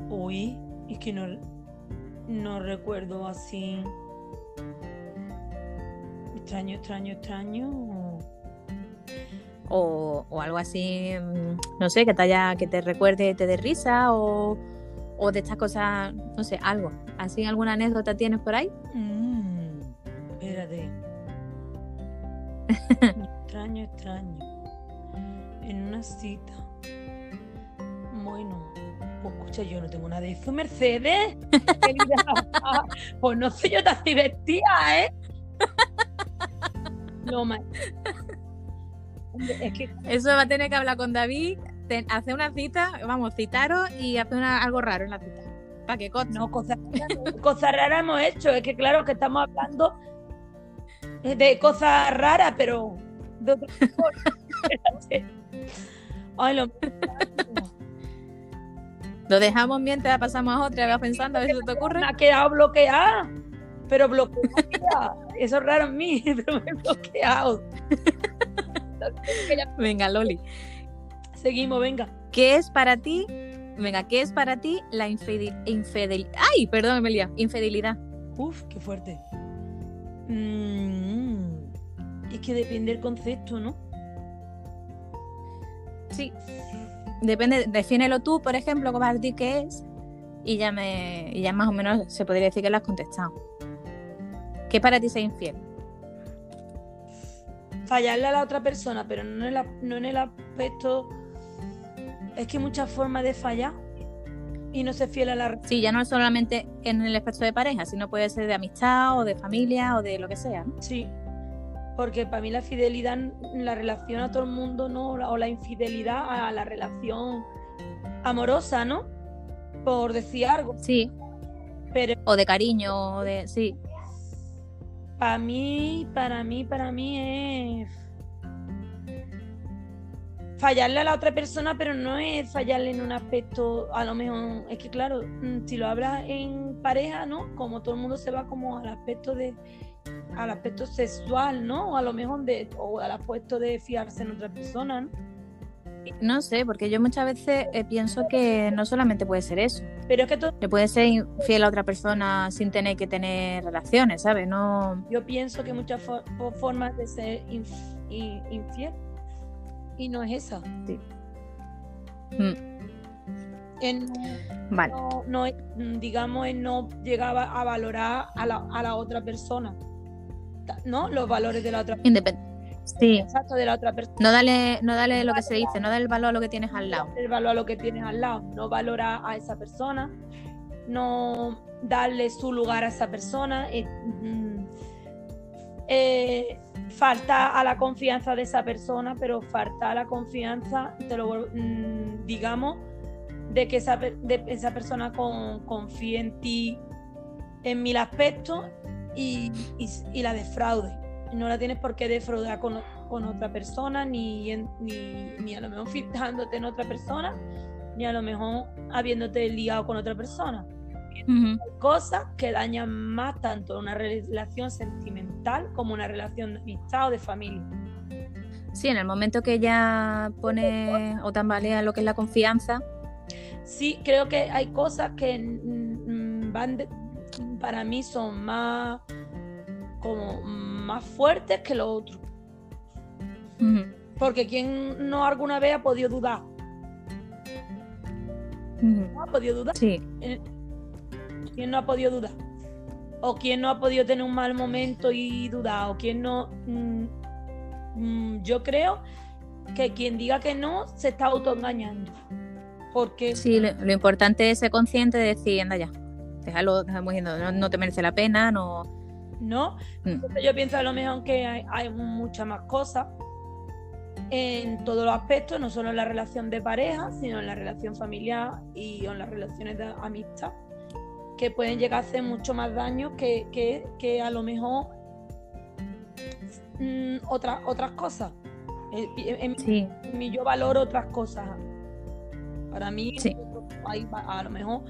Uy, es que no, no recuerdo así. Extraño, extraño, extraño. O, o algo así, mm, no sé, que te haya, que te recuerde, te dé risa, o, o de estas cosas, no sé, algo. ¿Así alguna anécdota tienes por ahí? Mm, espérate. extraño, extraño. En una cita. Bueno, pues escucha, yo no tengo nada de eso, Mercedes. Pues no sé yo tan divertida, ¿eh? No. Hombre, Es que Eso va a tener que hablar con David, te- hacer una cita, vamos, citaros y hacer una- algo raro en la cita. Para que conste. no, cosas raras, cosas raras hemos hecho. Es que claro que estamos hablando de cosas raras, pero de. Ay, lo Lo dejamos mientras pasamos a otra, vas pensando a ver si te ocurre. me ha quedado bloqueada. Pero bloqueada. Eso es raro en mí, pero me he bloqueado. Venga, Loli. Seguimos, venga. ¿Qué es para ti? Venga, ¿qué es para ti la infidelidad? ¡Ay! Perdón, Emilia. Infidelidad. Uf, qué fuerte. Mm, es que depende del concepto, ¿no? Sí. Depende, defínelo tú, por ejemplo, como para ti qué es. Y ya me. Y ya más o menos se podría decir que lo has contestado. ¿Qué para ti ser infiel? fallarle a la otra persona, pero no en el, no en el aspecto. Es que hay muchas formas de fallar y no ser fiel a la. Sí, ya no es solamente en el aspecto de pareja, sino puede ser de amistad o de familia o de lo que sea. ¿no? Sí. Porque para mí la fidelidad, la relación a todo el mundo, ¿no? O la- O la infidelidad a la relación amorosa, ¿no? Por decir algo. Sí. Pero O de cariño, o de. Sí. para mí, para mí, para mí es. Fallarle a la otra persona, pero no es fallarle en un aspecto, a lo mejor, es que claro, mm, si lo hablas en pareja, ¿no? Como todo el mundo se va como al aspecto de, al aspecto sexual, ¿no? O a lo mejor de, o al aspecto de fiarse en otra persona, ¿no? No sé, porque yo muchas veces eh, pienso que no solamente puede ser eso. Pero es que todo, Le puede ser infiel a otra persona sin tener que tener relaciones, ¿sabes? No. yo pienso que muchas fo- fo- formas de ser inf- in- infiel y no es esa. Mm, En- Vale. no, no es- mm, digamos, él no llegaba a valorar a la, a la otra persona, ¿no? Los valores de la otra persona. Independ- Sí. Exacto, de la otra persona. No dale, no dale lo que se dice, no dale el valor a lo que tienes al lado. El valor a lo que tienes al lado. No valorar a esa persona, no darle su lugar a esa persona. eh, mm, eh, falta a la confianza de esa persona, pero falta a la confianza, te lo mm, digamos, de que esa, de esa persona con- confíe en ti en mil aspectos y, la defraude. No la tienes por qué defraudar con, con otra persona, ni, ni, ni a lo mejor fijándote en otra persona, ni a lo mejor habiéndote liado con otra persona. Ujú. Cosas que dañan más tanto una relación sentimental como una relación de amistad o de familia. Sí, en el momento que ya pone o tambalea lo que es la confianza, Sí, creo que hay cosas que van de- para mí son más como más fuertes que lo otro. Porque quien no alguna vez ha podido dudar, no ha podido dudar. sí, Eh, ¿Quién no ha podido dudar? ¿O quién no ha podido tener un mal momento y dudar? ¿O quién no...? mm, mm, yo creo que quien diga que no se está autoengañando. Porque sí, lo, lo importante es ser consciente de decir, anda ya, déjalo, déjalo yendo, no, no te merece la pena, no, ¿no? Mm. yo pienso a lo mejor que hay, hay muchas más cosas en todos los aspectos, no solo en la relación de pareja, sino en la relación familiar y en las relaciones de amistad, que pueden llegar a hacer mucho más daño que, que, a lo mejor mm, otras, otras cosas. En, sí. yo valoro otras cosas. Para mí, a lo mejor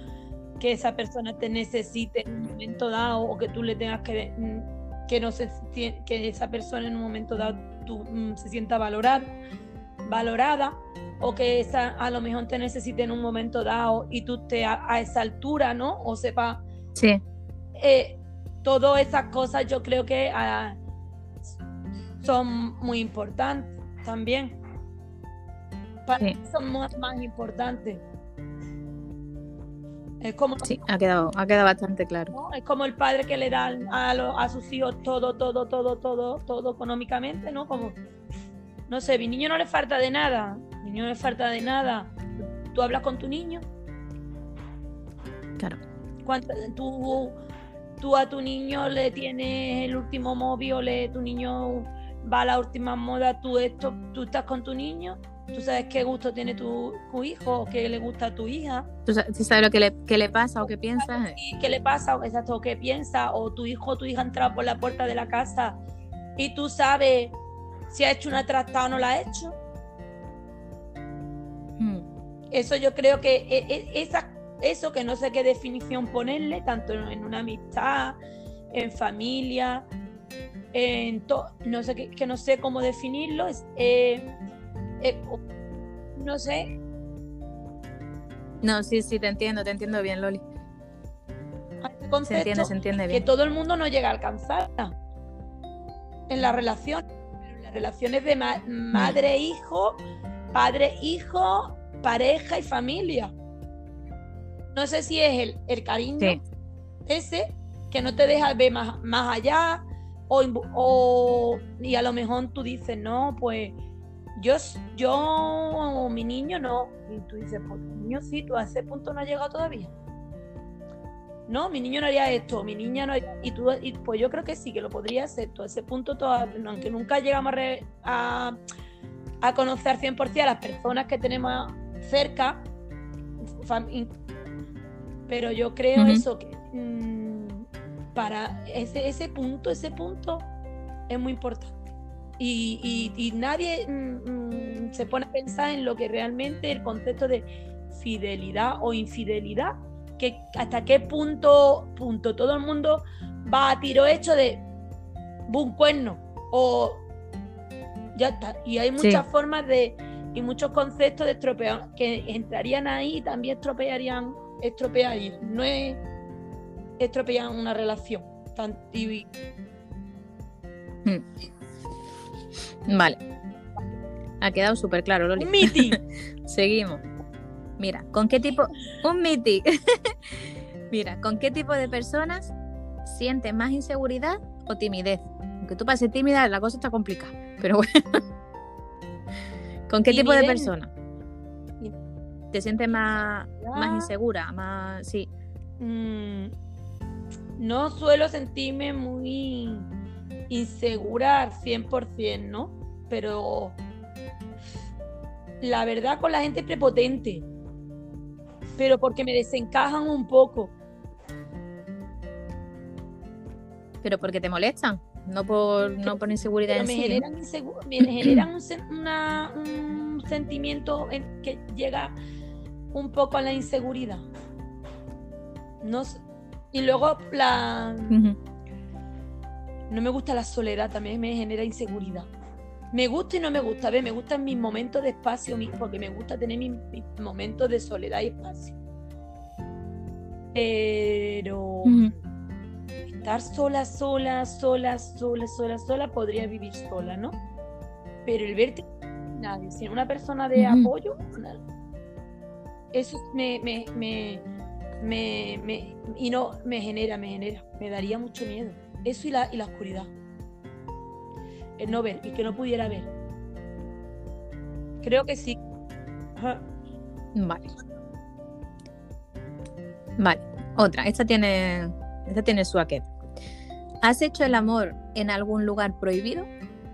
que esa persona te necesite en un momento dado o que tú le tengas que mm, que no se que esa persona en un momento dado mm, se sienta valorada valorada o que esa a lo mejor te necesite en un momento dado y tú te a, esa altura no o sepa sí. eh, todas esas cosas yo creo que ah, son muy importantes también. Para mí son más, más importantes. Es como, sí, ha quedado, ha quedado bastante claro. Es como el padre que le da a, a sus hijos todo, todo, todo, todo, todo económicamente, ¿no? Como, no sé, mi niño no le falta de nada, mi niño no le falta de nada. ¿Tú hablas con tu niño? Claro. Tú, tú a tu niño le tienes el último móvil, le, tu niño va a la última moda, tú esto, tú estás con tu niño tú sabes qué gusto tiene tu, hijo, qué le gusta a tu hija. Tú sabes, lo que le, le, pasa o qué piensa. Qué le pasa, exacto, o qué piensa, o tu hijo o tu hija ha entrado por la puerta de la casa y tú sabes si ha hecho una trastada o no la ha hecho. Hmm. Eso yo creo que e, e, esa, eso que no sé qué definición ponerle, tanto en una amistad, en familia, en no sé que, no sé cómo definirlo, es, eh, eh, no sé. No, sí, sí, te entiendo, te entiendo bien, Loli. Este se entiende, se entiende bien. Que todo el mundo no llega a alcanzarla en la relación. Relaciones de madre-hijo, padre-hijo, pareja y familia. No sé si es el, cariño ese que no te deja ver más, más allá o, o, y a lo mejor tú dices, no, pues yo, yo, mi niño no. Y tú dices, pues mi niño sí, tú a ese punto no has llegado todavía. No, mi niño no haría esto, mi niña no haría... Y tú, y pues yo creo que sí, que lo podría hacer. A ese punto, todavía, aunque nunca llegamos a, a, conocer 100% a las personas que tenemos cerca, pero yo creo eso, que mm, para ese, ese punto, ese punto es muy importante y, nadie mm, mm, se pone a pensar en lo que realmente el concepto de fidelidad o infidelidad, que hasta qué punto, punto todo el mundo va a tiro hecho de un cuerno o ya está. Y hay muchas formas de y muchos conceptos de estropear que entrarían ahí y también estropearían, estropearían, no es estropear una relación tan y, hmm. Vale. Ha quedado súper claro, Loli. Un meeting. Seguimos. Mira, ¿con qué tipo? Un meeting. Mira, ¿con qué tipo de personas sientes más inseguridad o timidez? Aunque tú pases tímida, la cosa está complicada. Pero bueno. ¿Con qué tipo de persona? ¿Te sientes más, más insegura? Más. Sí. Mm, no suelo sentirme muy insegura al 100%, ¿no? Pero la verdad con la gente prepotente, pero porque me desencajan un poco. Pero porque te molestan, no por, no por inseguridad en me sí. Generan me generan un, sentimiento en que llega un poco a la inseguridad. No, y luego la... No me gusta la soledad, también me genera inseguridad. Me gusta y no me gusta, ¿ves? Me gustan mis momentos de espacio, porque me gusta tener mis, momentos de soledad y espacio. Pero estar sola, sola, sola, sola, sola, sola, podría vivir sola, ¿no? Pero el verte nadie, sin una persona de apoyo, eso me, me, me, me, y no me genera, me genera, me daría mucho miedo. Eso y la, y la oscuridad. El no ver y que no pudiera ver. Creo que sí. Vale. Vale. Otra. Esta tiene, esta tiene su aquel. ¿Has hecho el amor en algún lugar prohibido?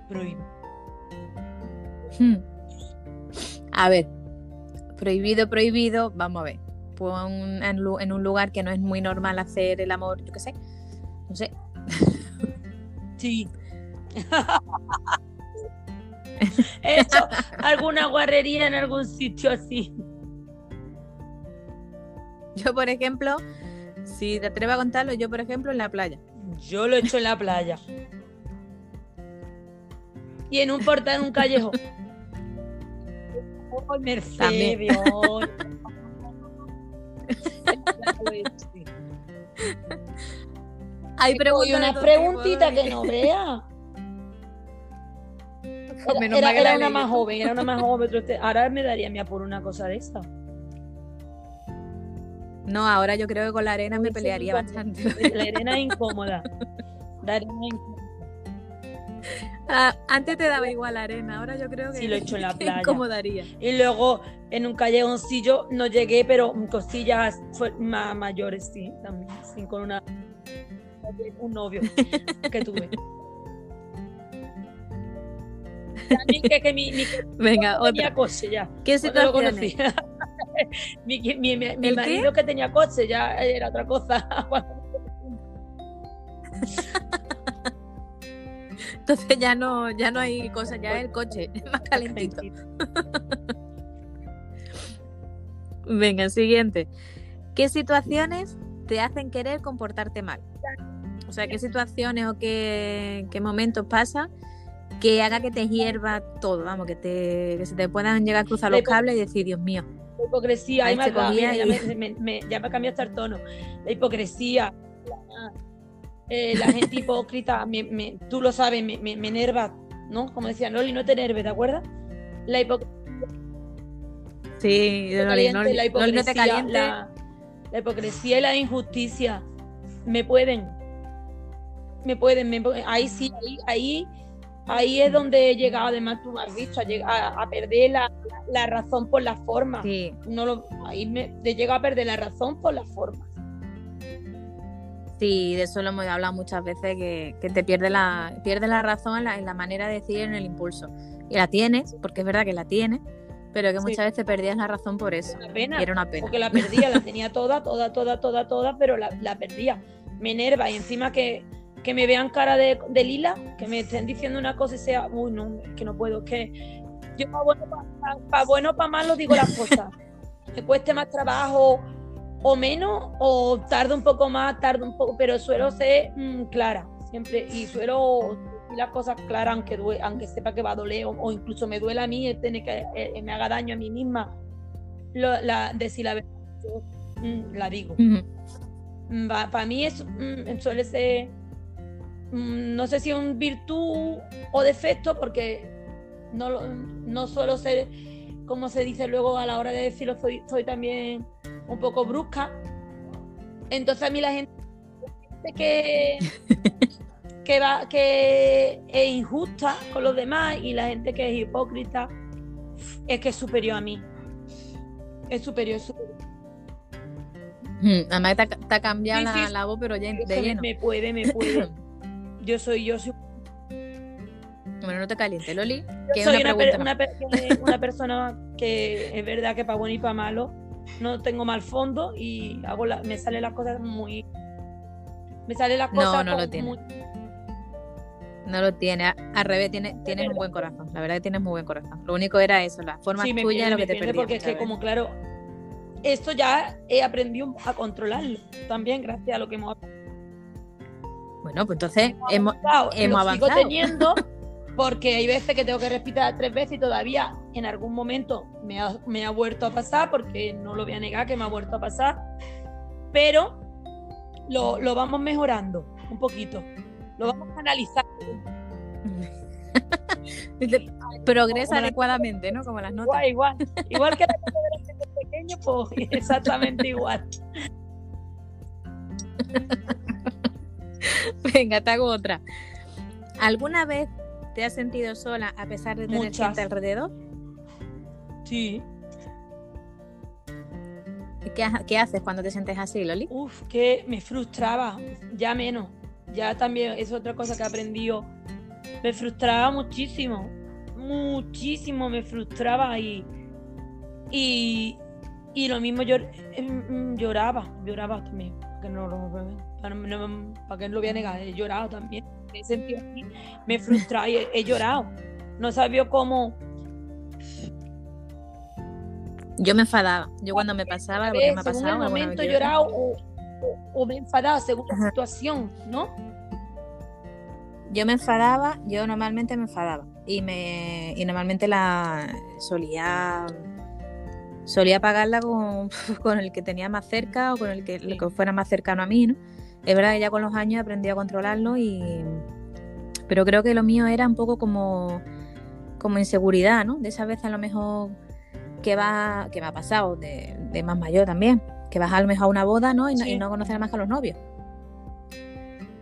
Prohibido. Hmm. A ver, prohibido, prohibido, vamos a ver. En, en un lugar que no es muy normal hacer el amor, yo qué sé. No sé. Sí. He hecho alguna guarrería en algún sitio así. Yo, por ejemplo, si te atreves a contarlo, yo, por ejemplo, en la playa. Yo lo he hecho en la playa. Y en un portal, en un callejón. Oh, Mercedes. Hay preguntas una preguntita que no vea. Era, era, una más joven, era una más joven. Ahora me daría mi por una cosa de esta. No, ahora yo creo que con la arena me pelearía bastante. La arena es incómoda. La arena es incómoda. Ah, antes te daba igual la arena, ahora yo creo que sí lo he hecho en la playa. incomodaría. Y luego en un callejoncillo no llegué, pero cosillas más mayores sí, también, sí, con una un novio que tuve. Que, que mi, mi Venga, otra. coche ya. ¿Qué situación? mi, mi, mi marido que tenía coche ya era otra cosa. Entonces ya no, ya no hay cosa, ya el coche es más calentito. Venga, siguiente. ¿Qué situaciones te hacen querer comportarte mal? O sea, ¿qué situaciones o qué, qué momentos pasa que haga que te hierva todo? Vamos, que, te, que se te puedan llegar a cruzar los cables y decir, Dios mío. La hipocresía, ahí me, ya, me, me, ya me cambiado hasta el tono. La hipocresía, eh, la gente hipócrita, tú lo sabes, me, me, enerva, ¿no? Como decía Noli, no te enerves, ¿de acuerdo? La hipocresía. Sí, de Noli, no, la hipocresía, la, la, hipocresía y la injusticia me pueden, me pueden, me, ahí sí, ahí, ahí, ahí, es donde he llegado, además tú has visto, a, a, perder la, la, razón por la forma. Sí. No lo, ahí me he llegado a perder la razón por la forma. Sí, de eso lo hemos hablado muchas veces, que, te pierde la, pierde la razón en la, manera de decir en el impulso. Y la tienes, porque es verdad que la tienes, pero que muchas veces perdías la razón por eso. era una pena. Porque la perdía, la tenía toda, toda, toda, toda, toda, pero la, perdía. Me enerva y encima que, que me vean cara de, lila, que me estén diciendo una cosa y sea, uy, no, que no puedo, que yo para bueno, para bueno, para malo digo las cosas. Me cueste más trabajo o menos, o tarda un poco más, tarda un poco, pero suelo ser mm, clara, siempre, y suelo decir las cosas claras, aunque, aunque sepa que va a doler, o, incluso me duele a mí, tiene que eh, me haga daño a mí misma, la, decir la verdad, mm, la digo. Mm, para mí eso suele ser, no sé si es un virtud o defecto, porque no, no suelo ser, como se dice luego a la hora de decirlo, soy, soy también un poco brusca. Entonces a mí la gente que, que, va, que es injusta con los demás y la gente que es hipócrita es que es superior a mí. Es superior, es superior. Hmm, además ha cambiado la, voz, pero ya de lleno. Me puede, me puede. yo soy, yo soy. Bueno, no te calientes, Loli. Yo soy una, una, una, persona que es verdad que para bueno y para malo no tengo mal fondo y hago la, me salen las cosas muy me salen las cosas no no lo tiene no lo tiene al revés tiene, tienes un buen corazón la verdad que tienes muy buen corazón lo único era eso la forma tuya lo que te perdí porque es que como claro esto ya he aprendido a controlarlo también gracias a lo que hemos bueno pues entonces hemos, hemos, avanzado sigo teniendo porque hay veces que tengo que respirar tres veces y todavía en algún momento me ha, me ha, vuelto a pasar, porque no lo voy a negar que me ha vuelto a pasar, pero lo, lo vamos mejorando un poquito, lo vamos a analizar. Progresa adecuadamente, ¿no? Como las notas. Igual, igual, igual que los pequeños, pues exactamente igual. Venga, te hago otra. ¿Alguna vez ¿Te has sentido sola a pesar de tener gente alrededor? Sí. ¿Qué, ¿Qué, haces cuando te sientes así, Loli? Uf, que me frustraba, ya menos, ya también es otra cosa que he aprendido. Me frustraba muchísimo, muchísimo me frustraba y, y, y lo mismo yo em, lloraba, lloraba también, que no lo, para, no, que no lo voy a negar, he llorado también, me sentido así, me frustraba y he, llorado, no sabía cómo... Yo me enfadaba, yo cuando me pasaba, lo que me ha pasado... En el momento he llorado o, o, me enfadaba según la situación, ¿no? Yo me enfadaba, yo normalmente me enfadaba y me y normalmente la solía solía pagarla con, con, el que tenía más cerca o con el que, que, fuera más cercano a mí, ¿no? Es verdad que ya con los años aprendí a controlarlo y pero creo que lo mío era un poco como como inseguridad, ¿no? De esa vez a lo mejor que va que me ha pasado de, de más mayor también, que vas a lo mejor a una boda, ¿no? Y, no, y no conocer más que a los novios.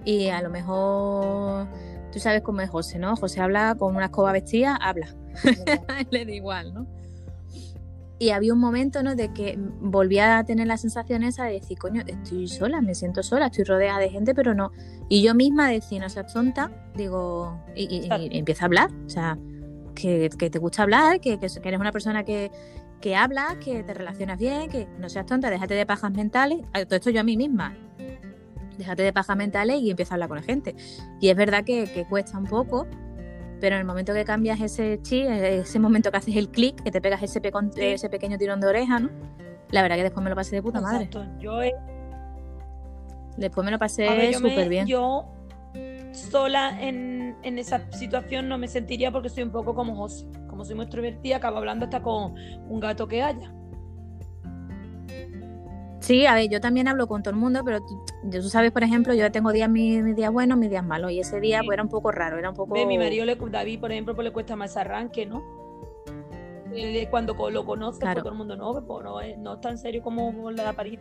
Y a lo mejor tú sabes cómo es José, ¿no? José habla con una escoba vestida, habla. Le da igual, ¿no? Y había un momento, ¿no? De que volvía a tener la sensación esa de decir, coño, estoy sola, me siento sola, estoy rodeada de gente, pero no. Y yo misma decía, no seas tonta, digo, y, empieza a hablar. O sea, que, te gusta hablar, que, que, eres una persona que, que hablas, que te relacionas bien, que no seas tonta, déjate de pajas mentales. Todo esto yo a mí misma. Déjate de pajas mentales y empieza a hablar con la gente. Y es verdad que, cuesta un poco, pero en el momento que cambias ese chi, ese momento que haces el clic, que te pegas ese, ese pequeño tirón de oreja, ¿no? La verdad que después me lo pasé de puta madre. Yo Después me lo pasé súper bien. Yo sola en, en, esa situación no me sentiría porque soy un poco como José. Como soy muy extrovertida, acabo hablando hasta con un gato que haya. Sí, a ver, yo también hablo con todo el mundo, pero tú, tú sabes, por ejemplo, yo tengo días mis, días buenos, mis días malos, y ese día pues, era un poco raro, era un poco... mi marido, le, David, por ejemplo, pues le cuesta más arranque, ¿no? cuando lo conoce, pues, todo el mundo no, pues, no, es, no es tan serio como la de París.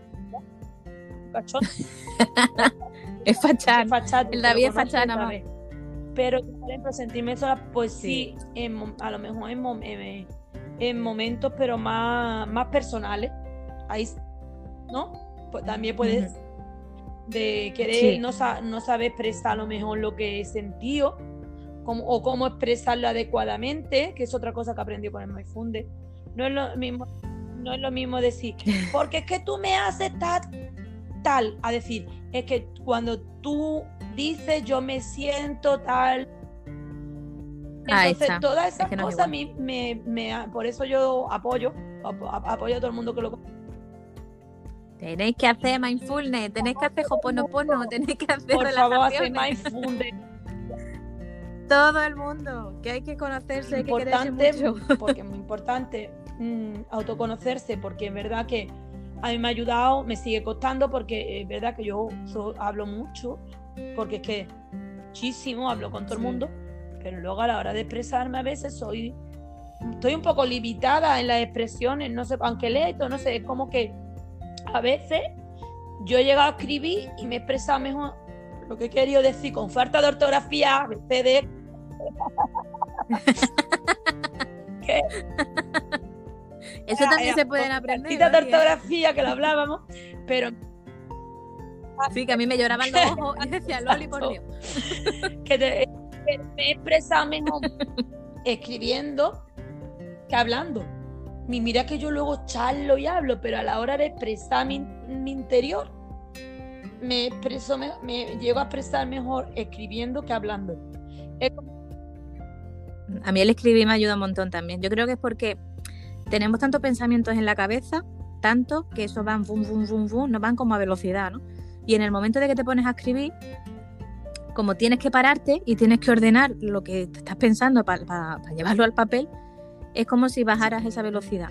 Cachón. es fachán. el David es fachán nada más. Pero, por ejemplo, sentirme sola, pues sí, a lo mejor en, en, momentos, pero más, más personales. Ahí, ¿no? Pues también puedes de querer no, no saber expresar a lo mejor lo que he sentido o cómo expresarlo adecuadamente, que es otra cosa que aprendí con el MyFunde. No es lo mismo, no es lo mismo decir, porque es que tú me haces tal, tal, a decir, es que cuando tú dices yo me siento tal. Entonces, todas esas cosas a mí me, por eso yo apoyo, apoyo a todo el mundo que lo Tenéis que hacer mindfulness, tenéis que hacer hoponopono, tenéis que hacer Por favor, hacer mindfulness. Todo el mundo, que hay que conocerse, hay que mucho. Porque es muy importante mm, autoconocerse, porque es verdad que a mí me ha ayudado, me sigue costando, porque es verdad que yo hablo mucho, porque es que muchísimo, hablo con todo el mundo, pero luego a la hora de expresarme a veces soy, estoy un poco limitada en las expresiones, no sé, aunque leo esto, no sé, es como que a veces yo he llegado a escribir y me he expresado mejor lo que he querido decir con falta de ortografía, CD. Eso también se pueden aprender. de ortografía que lo hablábamos, pero Sí, que a mí me lloraban los ojos y decía, Loli, por Dios. que, me he expresado mejor escribiendo que hablando mira que yo luego charlo y hablo, pero a la hora de expresar mi, interior, me expreso, me, llego a expresar mejor escribiendo que hablando. A mí el escribir me ayuda un montón también. Yo creo que es porque tenemos tantos pensamientos en la cabeza, tanto que eso van bum, bum, bum, bum, no van como a velocidad, ¿no? Y en el momento de que te pones a escribir, como tienes que pararte y tienes que ordenar lo que te estás pensando para llevarlo al papel, es como si bajaras esa velocidad.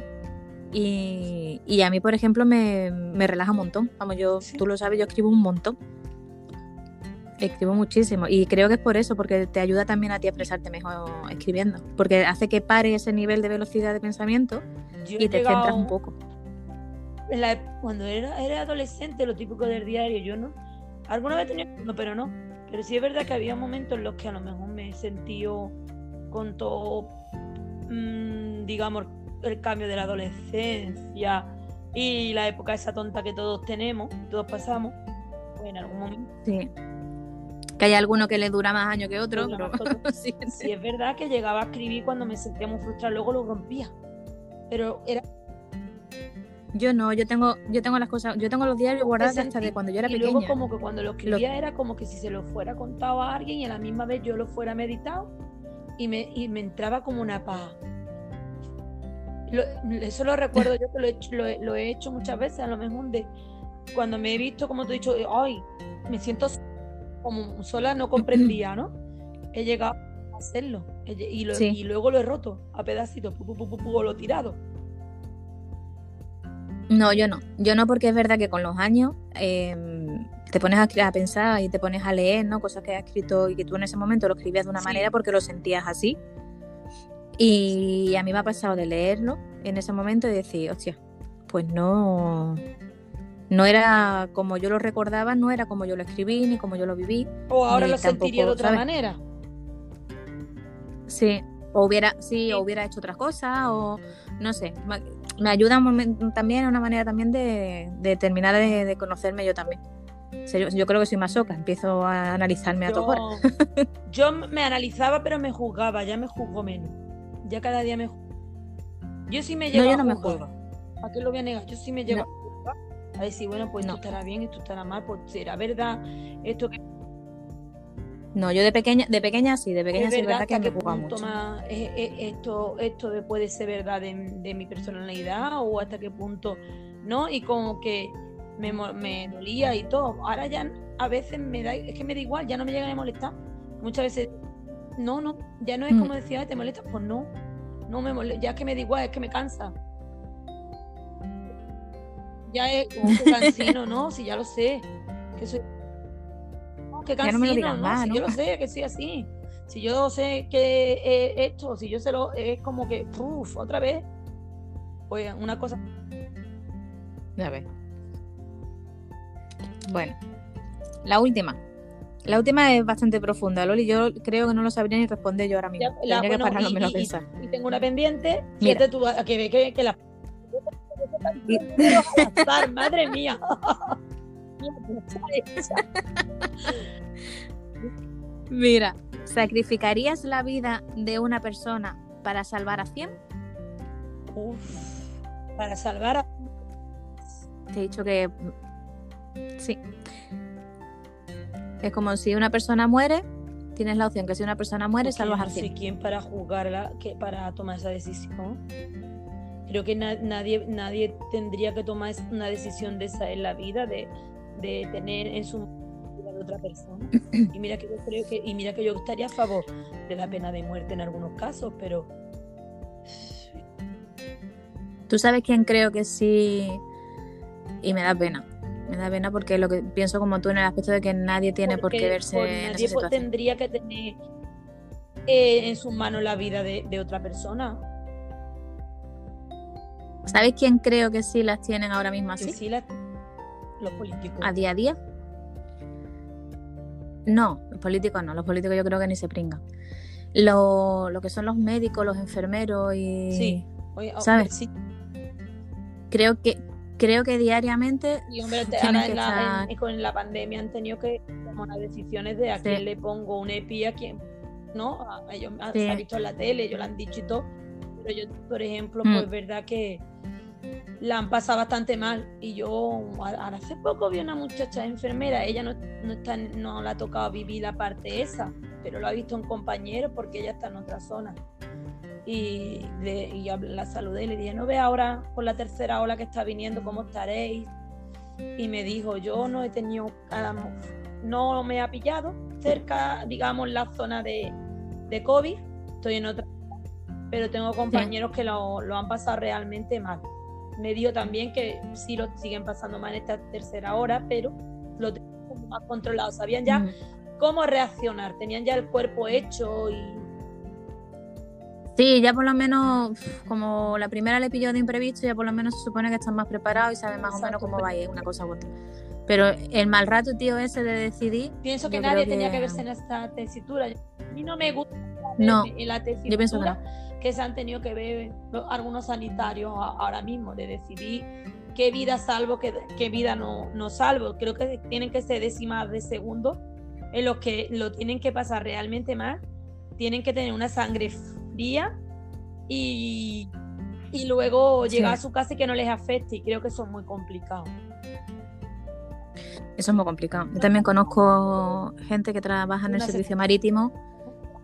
Y, a mí, por ejemplo, me, relaja un montón. Vamos, yo, tú lo sabes, yo escribo un montón. Escribo muchísimo. Y creo que es por eso, porque te ayuda también a ti a expresarte mejor escribiendo. Porque hace que pare ese nivel de velocidad de pensamiento y te centras un poco. cuando era, era adolescente, lo típico del diario, yo no. Alguna vez tenía no, pero no. Pero sí es verdad que había momentos en los que a lo mejor me he sentido con todo Mm, digamos, el cambio de la adolescencia y la época esa tonta que todos tenemos, todos pasamos, pues en algún momento. Sí. Que hay alguno que le dura más años que otro, pero sí, es verdad que llegaba a escribir cuando me sentía muy frustrada, luego lo rompía. Pero era yo no, yo tengo, yo tengo las cosas, yo tengo los diarios guardados hasta de cuando yo era y pequeña. Luego como que cuando lo escribía era como que si se lo fuera contado a alguien y a la misma vez yo lo fuera meditado y me, y me entraba como una paz. eso lo recuerdo yo que lo he, hecho, lo, he hecho muchas veces, a lo mejor de cuando me he visto, como te he dicho, ay, me siento como sola, no comprendía, ¿no? He llegado a hacerlo y, y luego lo he roto a pedacitos, pu, pu, pu, lo tirado. No, yo no. Yo no porque es verdad que con los años em, te pones a, pensar y te pones a leer, ¿no? Cosas que has escrito y que tú en ese momento lo escribías de una manera porque lo sentías así. Y a mí me ha pasado de leerlo en ese momento y decir, hostia, pues no, no era como yo lo recordaba, no era como yo lo escribí ni como yo lo viví. O ahora lo sentiría de otra manera. Sí, o hubiera, sí, o hubiera hecho otras cosas, o no sé, me ayuda también, una manera también de, terminar de, conocerme yo también. Yo, creo que soy masoca, empiezo a analizarme a todo Yo me analizaba, pero me juzgaba, ya me juzgo menos. Ya cada día me Yo sí me llevo no, yo no me juzgo. ¿A qué lo voy a negar? Yo sí me llevo a juzgar. A decir, bueno, pues esto estará bien, esto estará mal, pues será verdad, esto que no, yo de pequeña, de pequeña sí, de pequeña sí es verdad que me ocupa mucho. esto, esto puede ser verdad de, mi personalidad o hasta qué punto, ¿no? Y como que me, me dolía y todo. Ahora ya a veces me da, es que me da igual, ya no me llega a molestar. Muchas veces, no, no, ya no es como mm. decía, ¿te molesta? Pues no, no me molesta, ya es que me da igual, es que me cansa. Ya es un cansino, ¿no? Si ya lo sé, que soy que cansino, no, Si yo lo sé, que sí, así. Si yo sé que esto, si yo se lo, es como que, uff, otra vez. Pues una cosa. Ya ves. Bueno, la última. La última es bastante profunda, Loli. Yo creo que no lo sabría ni responder yo ahora mismo. Ya, Tendría que pararme y, pensar. Y, tengo una pendiente. Mira. Tú, que, que, que la. madre mía. Mira, ¿sacrificarías la vida de una persona para salvar a 100? para salvar a... Te he dicho que... Sí. Es como si una persona muere, tienes la opción que si una persona muere, salvas a 100. No sé quién para juzgarla, que para tomar esa decisión. Creo que nadie, nadie tendría que tomar una decisión de esa en la vida, de, de tener en su de otra persona. Y mira que yo creo que, y mira que yo estaría a favor de la pena de muerte en algunos casos, pero tú sabes quién creo que sí y me da pena. Me da pena porque lo que pienso como tú en el aspecto de que nadie tiene por qué verse en nadie tendría que tener eh, en sus manos la vida de, otra persona. ¿Sabes quién creo que sí las tienen ahora mismo así? sí las los políticos. ¿A día a día? No, los políticos no, los políticos yo creo que ni se pringan. Lo, lo que son los médicos, los enfermeros y... Sí, ¿sabes? Sí. Creo que creo que diariamente y hombre ahora con la pandemia han tenido que tomar decisiones de a quién le pongo un EPI a quién no ellos se ha visto en la tele ellos lo han dicho y todo pero yo por ejemplo pues mm. es verdad que la han pasado bastante mal. Y yo hace poco vi una muchacha enfermera, ella no, no, está, no la ha tocado vivir la parte esa, pero lo ha visto un compañero porque ella está en otra zona. Y, le, y la saludé y le dije, no ve ahora con la tercera ola que está viniendo, ¿cómo estaréis? Y me dijo, yo no he tenido, no me ha pillado cerca, digamos, la zona de, de COVID, estoy en otra, pero tengo compañeros que lo, lo han pasado realmente mal. Me dio también que sí lo siguen pasando mal en esta tercera hora, pero lo tenían más controlado, sabían ya cómo reaccionar, tenían ya el cuerpo hecho y... Sí, ya por lo menos, como la primera le pilló de imprevisto, ya por lo menos se supone que están más preparados y saben más o menos cómo va a ir una cosa u otra. Pero el mal rato, tío, ese de decidir. Pienso que nadie tenía que verse en esta tesitura. A mí no me gusta no, en la tesitura. Yo pienso que que se han tenido que ver algunos sanitarios ahora mismo, de decidir qué vida salvo, qué, qué vida no, no salvo. Creo que tienen que ser décimas de segundo en los que lo tienen que pasar realmente mal, tienen que tener una sangre y, y luego llegar a su casa y que no les afecte. Y creo que eso es muy complicado. Eso es muy complicado. Yo también conozco gente que trabaja en el servicio marítimo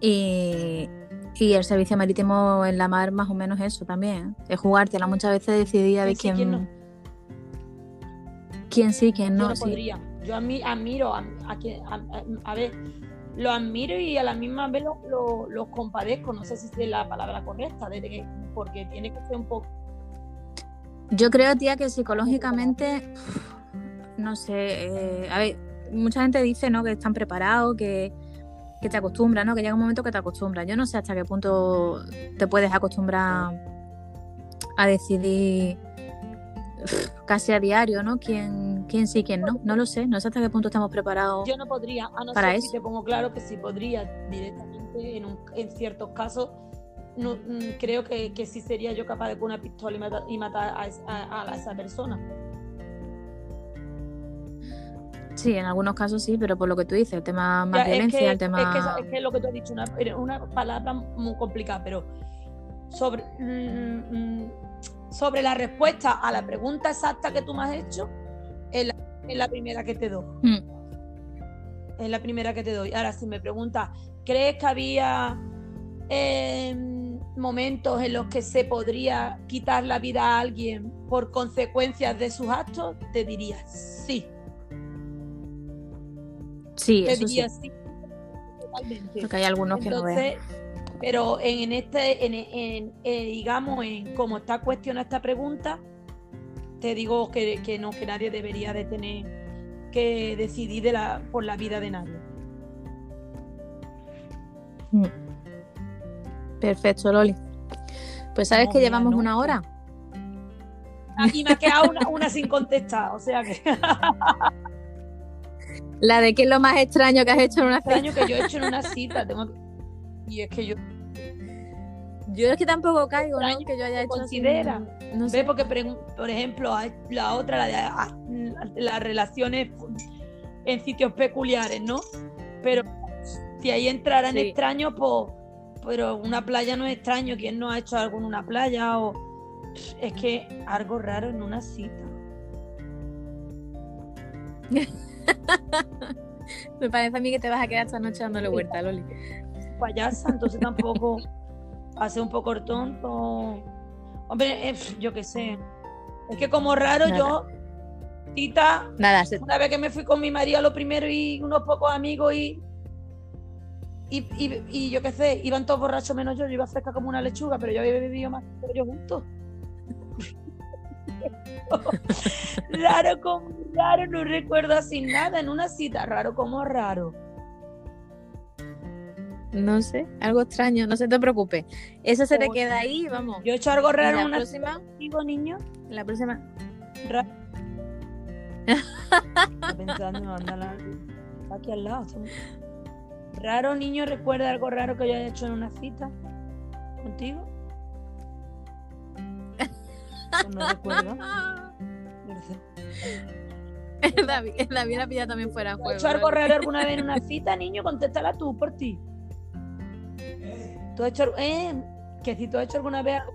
y, y, el servicio marítimo en la mar más o menos eso también. Es jugártela. Muchas veces decidí a ver quién, quién, no. quién sí, quién no. Yo no podría. Yo admiro a, a, a, ver, lo admiro y a la misma vez lo, lo compadezco. No sé si es la palabra correcta, porque tiene que ser un poco. Yo creo, tía, que psicológicamente, no sé, eh, a ver, mucha gente dice, ¿no? Que están preparados, que, que te acostumbras, ¿no? Que llega un momento que te acostumbras. Yo no sé hasta qué punto te puedes acostumbrar a decidir casi a diario, ¿no? ¿Quién, quién sí, quién no? No lo sé, no sé hasta qué punto estamos preparados. Yo no podría, a no para ser eso. si te pongo claro que sí podría directamente en, un, en ciertos casos. No, mm, creo que, que, sí sería yo capaz de con una pistola y matar, y matar a, a, a, esa persona. Sí, en algunos casos sí, pero por lo que tú dices, el tema más ya, violencia, es que, el tema. Es que, es que lo que tú has dicho, una, una palabra muy complicada, pero sobre. Mmm, sobre la respuesta a la pregunta exacta que tú me has hecho, es la, es la primera que te doy. Mm. Es la primera que te doy. Ahora, si me preguntas, ¿crees que había eh, momentos en los que se podría quitar la vida a alguien por consecuencias de sus actos? Te diría sí. Sí, te eso diría sí. sí. Totalmente. Porque hay algunos Entonces, que no ven. Pero en este, en, en, en, digamos, en cómo está cuestionada esta pregunta, te digo que, que, no, que nadie debería de tener que decidir de la, por la vida de nadie. Mm. Perfecto, Loli. Pues sabes no, que llevamos no. una hora. Aquí me ha quedado una, una sin contestar, o sea que. La de qué es lo más extraño que has hecho en una cita. extraño que yo he hecho en una cita. Tengo. Y es que yo. Yo es que tampoco caigo, ¿no? Que yo haya hecho. Considera. Así, no sé. ¿Ve? Porque, por ejemplo, la otra, la de ah, las relaciones en sitios peculiares, ¿no? Pero si ahí entraran sí. extraños, pues. Pero una playa no es extraño. ¿Quién no ha hecho algo en una playa? O es que algo raro en una cita. Me parece a mí que te vas a quedar esta noche dándole vuelta, Loli. Payasa, entonces tampoco hace un poco el tonto. Hombre, eh, yo qué sé. Es que como raro Nada. yo, Tita, Nada, se... una vez que me fui con mi marido lo primero y unos pocos amigos y y, y, y, yo qué sé, iban todos borrachos menos yo, yo iba fresca como una lechuga, pero yo había vivido más que yo juntos. raro como raro, no recuerdo así nada en una cita, raro como raro. No sé, algo extraño, no se te preocupe. Eso se te queda ahí, vamos. Yo he hecho algo raro en una próxima, digo, niño. La próxima. Ra pensando en mandarla aquí al lado. ¿sí? Raro, niño, recuerda algo raro que yo haya hecho en una cita contigo. no recuerdo. David, David la pilla también fuera de juego. ¿Has hecho algo raro alguna vez en una cita, niño? Contéstala tú por ti. ¿Tú has hecho, eh, que si tú has hecho alguna vez algo...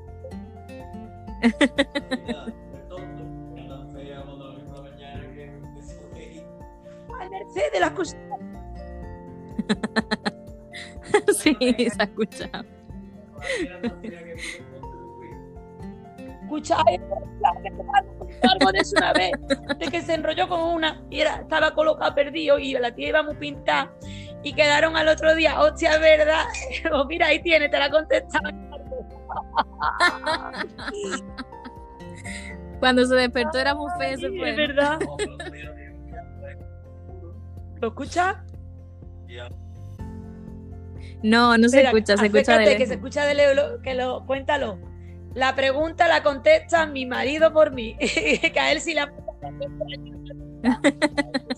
Ay, Mercedes, las cosas. sí, se ha escuchado. Escucha, algo de eso una vez, de que se enrolló con una y era, estaba colocado perdido y la tía iba muy pintada y quedaron al otro día, hostia, verdad. Oh, mira, ahí tiene, te la contestaba. Cuando se despertó era muy feo ese Es verdad. ¿Lo escuchas? No, no se Espera, escucha, se escucha de que se escucha de Leo, que lo, cuéntalo. La pregunta la contesta mi marido por mí, que a él sí la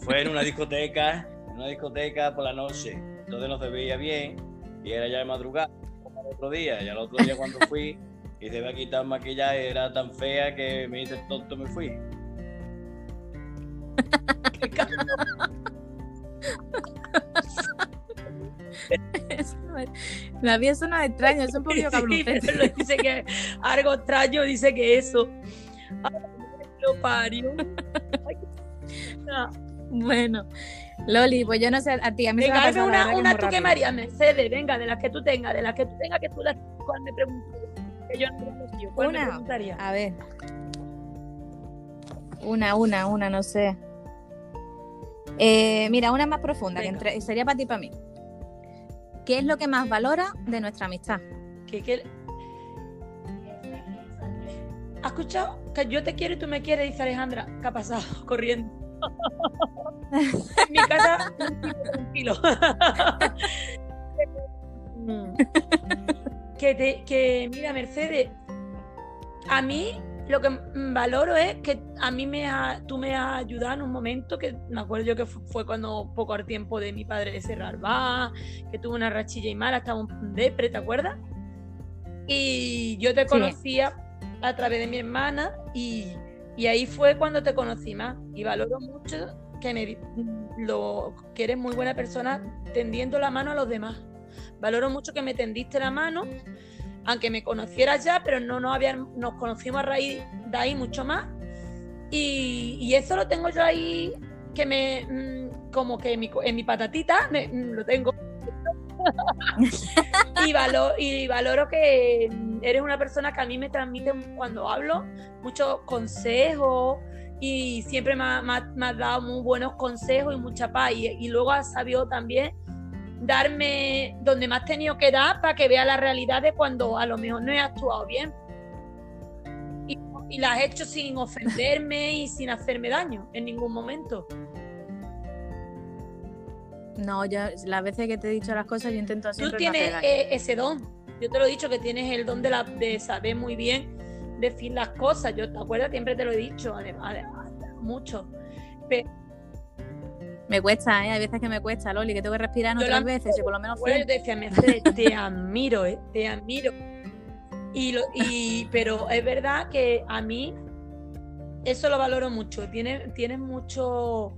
Fue en una discoteca en una discoteca por la noche, entonces no se veía bien y era ya de madrugada, como el otro día, y al otro día cuando fui y se me quitar maquillaje era tan fea que me hice tonto me fui. La vida suena extraño, es un poquito Sí, pero dice que algo extraño, dice que eso. Ay, lo parió. Ay, Bueno, Loli, pues yo no sé, a ti, a mí Venga, se me una, una muy tú que. María Mercedes, venga, de las que tú tengas, de las que tú tengas, que tú las cuál me preguntas. Que yo no yo, ¿cuál me Una. preguntaría? A ver. Una, una, una, no sé. Eh, mira, una más profunda, que entre- sería para ti y para mí. ¿Qué es lo que más valora de nuestra amistad? Que, que... ¿Has escuchado? Que yo te quiero y tú me quieres, dice Alejandra. ¿Qué ha pasado? Corriendo. en mi casa. Mm. que, te, que, mira, Mercedes, a mí lo que valoro es que a mí me ha- tú me has ayudado en un momento que me acuerdo yo que fu- fue cuando poco al tiempo de mi padre de cerrar va, que tuvo una rachilla y mala, estaba un depre, ¿te acuerdas? Y yo te Sí. conocía a través de mi hermana y, y ahí fue cuando te conocí más. Y valoro mucho di- lo, que eres muy buena persona tendiendo la mano a los demás. Valoro mucho que me tendiste la mano, aunque me conocieras ya, pero no nos, habían, nos conocimos a raíz de ahí mucho más. Y, eso lo tengo yo ahí, que me, mm, como que en mi, en mi patatita, me- mm, lo tengo. y, valoro, y valoro que eres una persona que a mí me transmite cuando hablo muchos consejos y siempre me, ha- me ha- me has dado muy buenos consejos y mucha paz. Y, y luego has sabido también darme donde me has tenido que dar para que vea la realidad de cuando a lo mejor no he actuado bien. Y, y la has hecho sin ofenderme y sin hacerme daño en ningún momento. No, yo las veces que te he dicho las cosas yo intento Tú siempre no tienes hacer daño. eh, ese don. Yo te lo he dicho que tienes el don de, la, de saber muy bien decir las cosas. Yo te acuerdas, siempre te lo he dicho, además, mucho. Pero Me cuesta, ¿eh? Hay veces que me cuesta, Loli, que tengo que respirar la- veces y por lo menos bueno, yo te decía, Mercedes, te admiro, eh, te admiro. Y, lo, y pero es verdad que a mí eso lo valoro mucho. Tienes, tienes mucho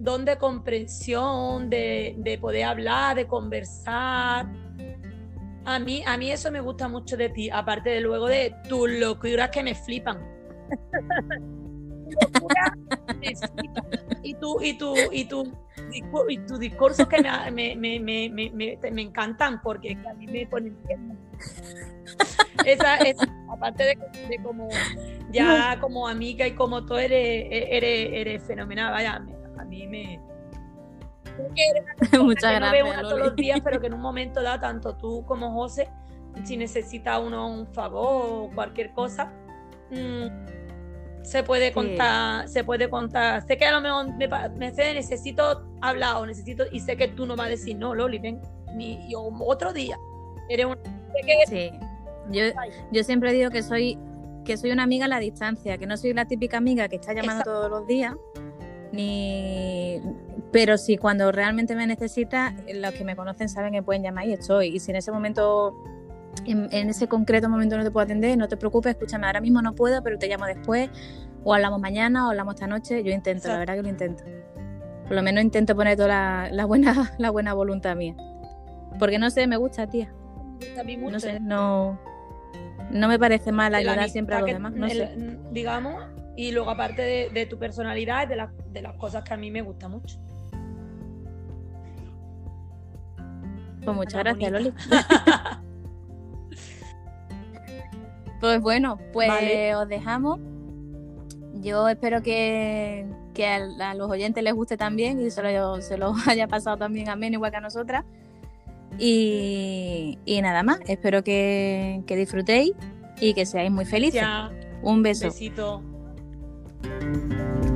don de comprensión, de, de poder hablar, de conversar. A mí, a mí eso me gusta mucho de ti, aparte de luego de tus locuras que me flipan. Y tu, y tu, y tu, y tus discursos que me, me, me, me, me, me- me encantan porque a mí me ponen. Esa, esa, aparte de, de como ya como amiga y como tú eres, eres, eres fenomenal, vaya, a mí me que una Muchas que no ve gracias, una todos los días, pero que en un momento da tanto tú como José, si necesita uno un favor o cualquier cosa, mm, se puede Sí. contar, se puede contar. Sé que a lo mejor me, me sé, necesito hablar o necesito, y sé que tú no vas a decir no, Loli, ven, ni yo otro día. Eres un sé que Sí. Yo, yo siempre digo que soy que soy una amiga a la distancia, que no soy la típica amiga que está llamando Exacto. todos los días, ni pero si cuando realmente me necesita, los que me conocen saben que pueden llamar y estoy. Y si en ese momento, en, en ese concreto momento no te puedo atender, no te preocupes, escúchame, ahora mismo no puedo, pero te llamo después, o hablamos mañana, o hablamos esta noche, yo intento, la verdad que lo intento. Por lo menos intento poner toda la, la buena, la buena voluntad mía. Porque no sé, me gusta, tía. mí mucho. No sé, no, no me parece mal ayudar siempre a los demás. No el- sé. Digamos, y luego aparte de, de tu personalidad, de, las de las cosas que a mí me gustan mucho. Pues muchas Ana gracias, Loli. Pues bueno, pues Vale. os dejamos. Yo espero que, que a, a los oyentes les guste también y se lo, se lo haya pasado también a igual que a nosotras. Y, y nada más, espero que, que disfrutéis y que seáis muy felices. Ya, Un beso. besito. Música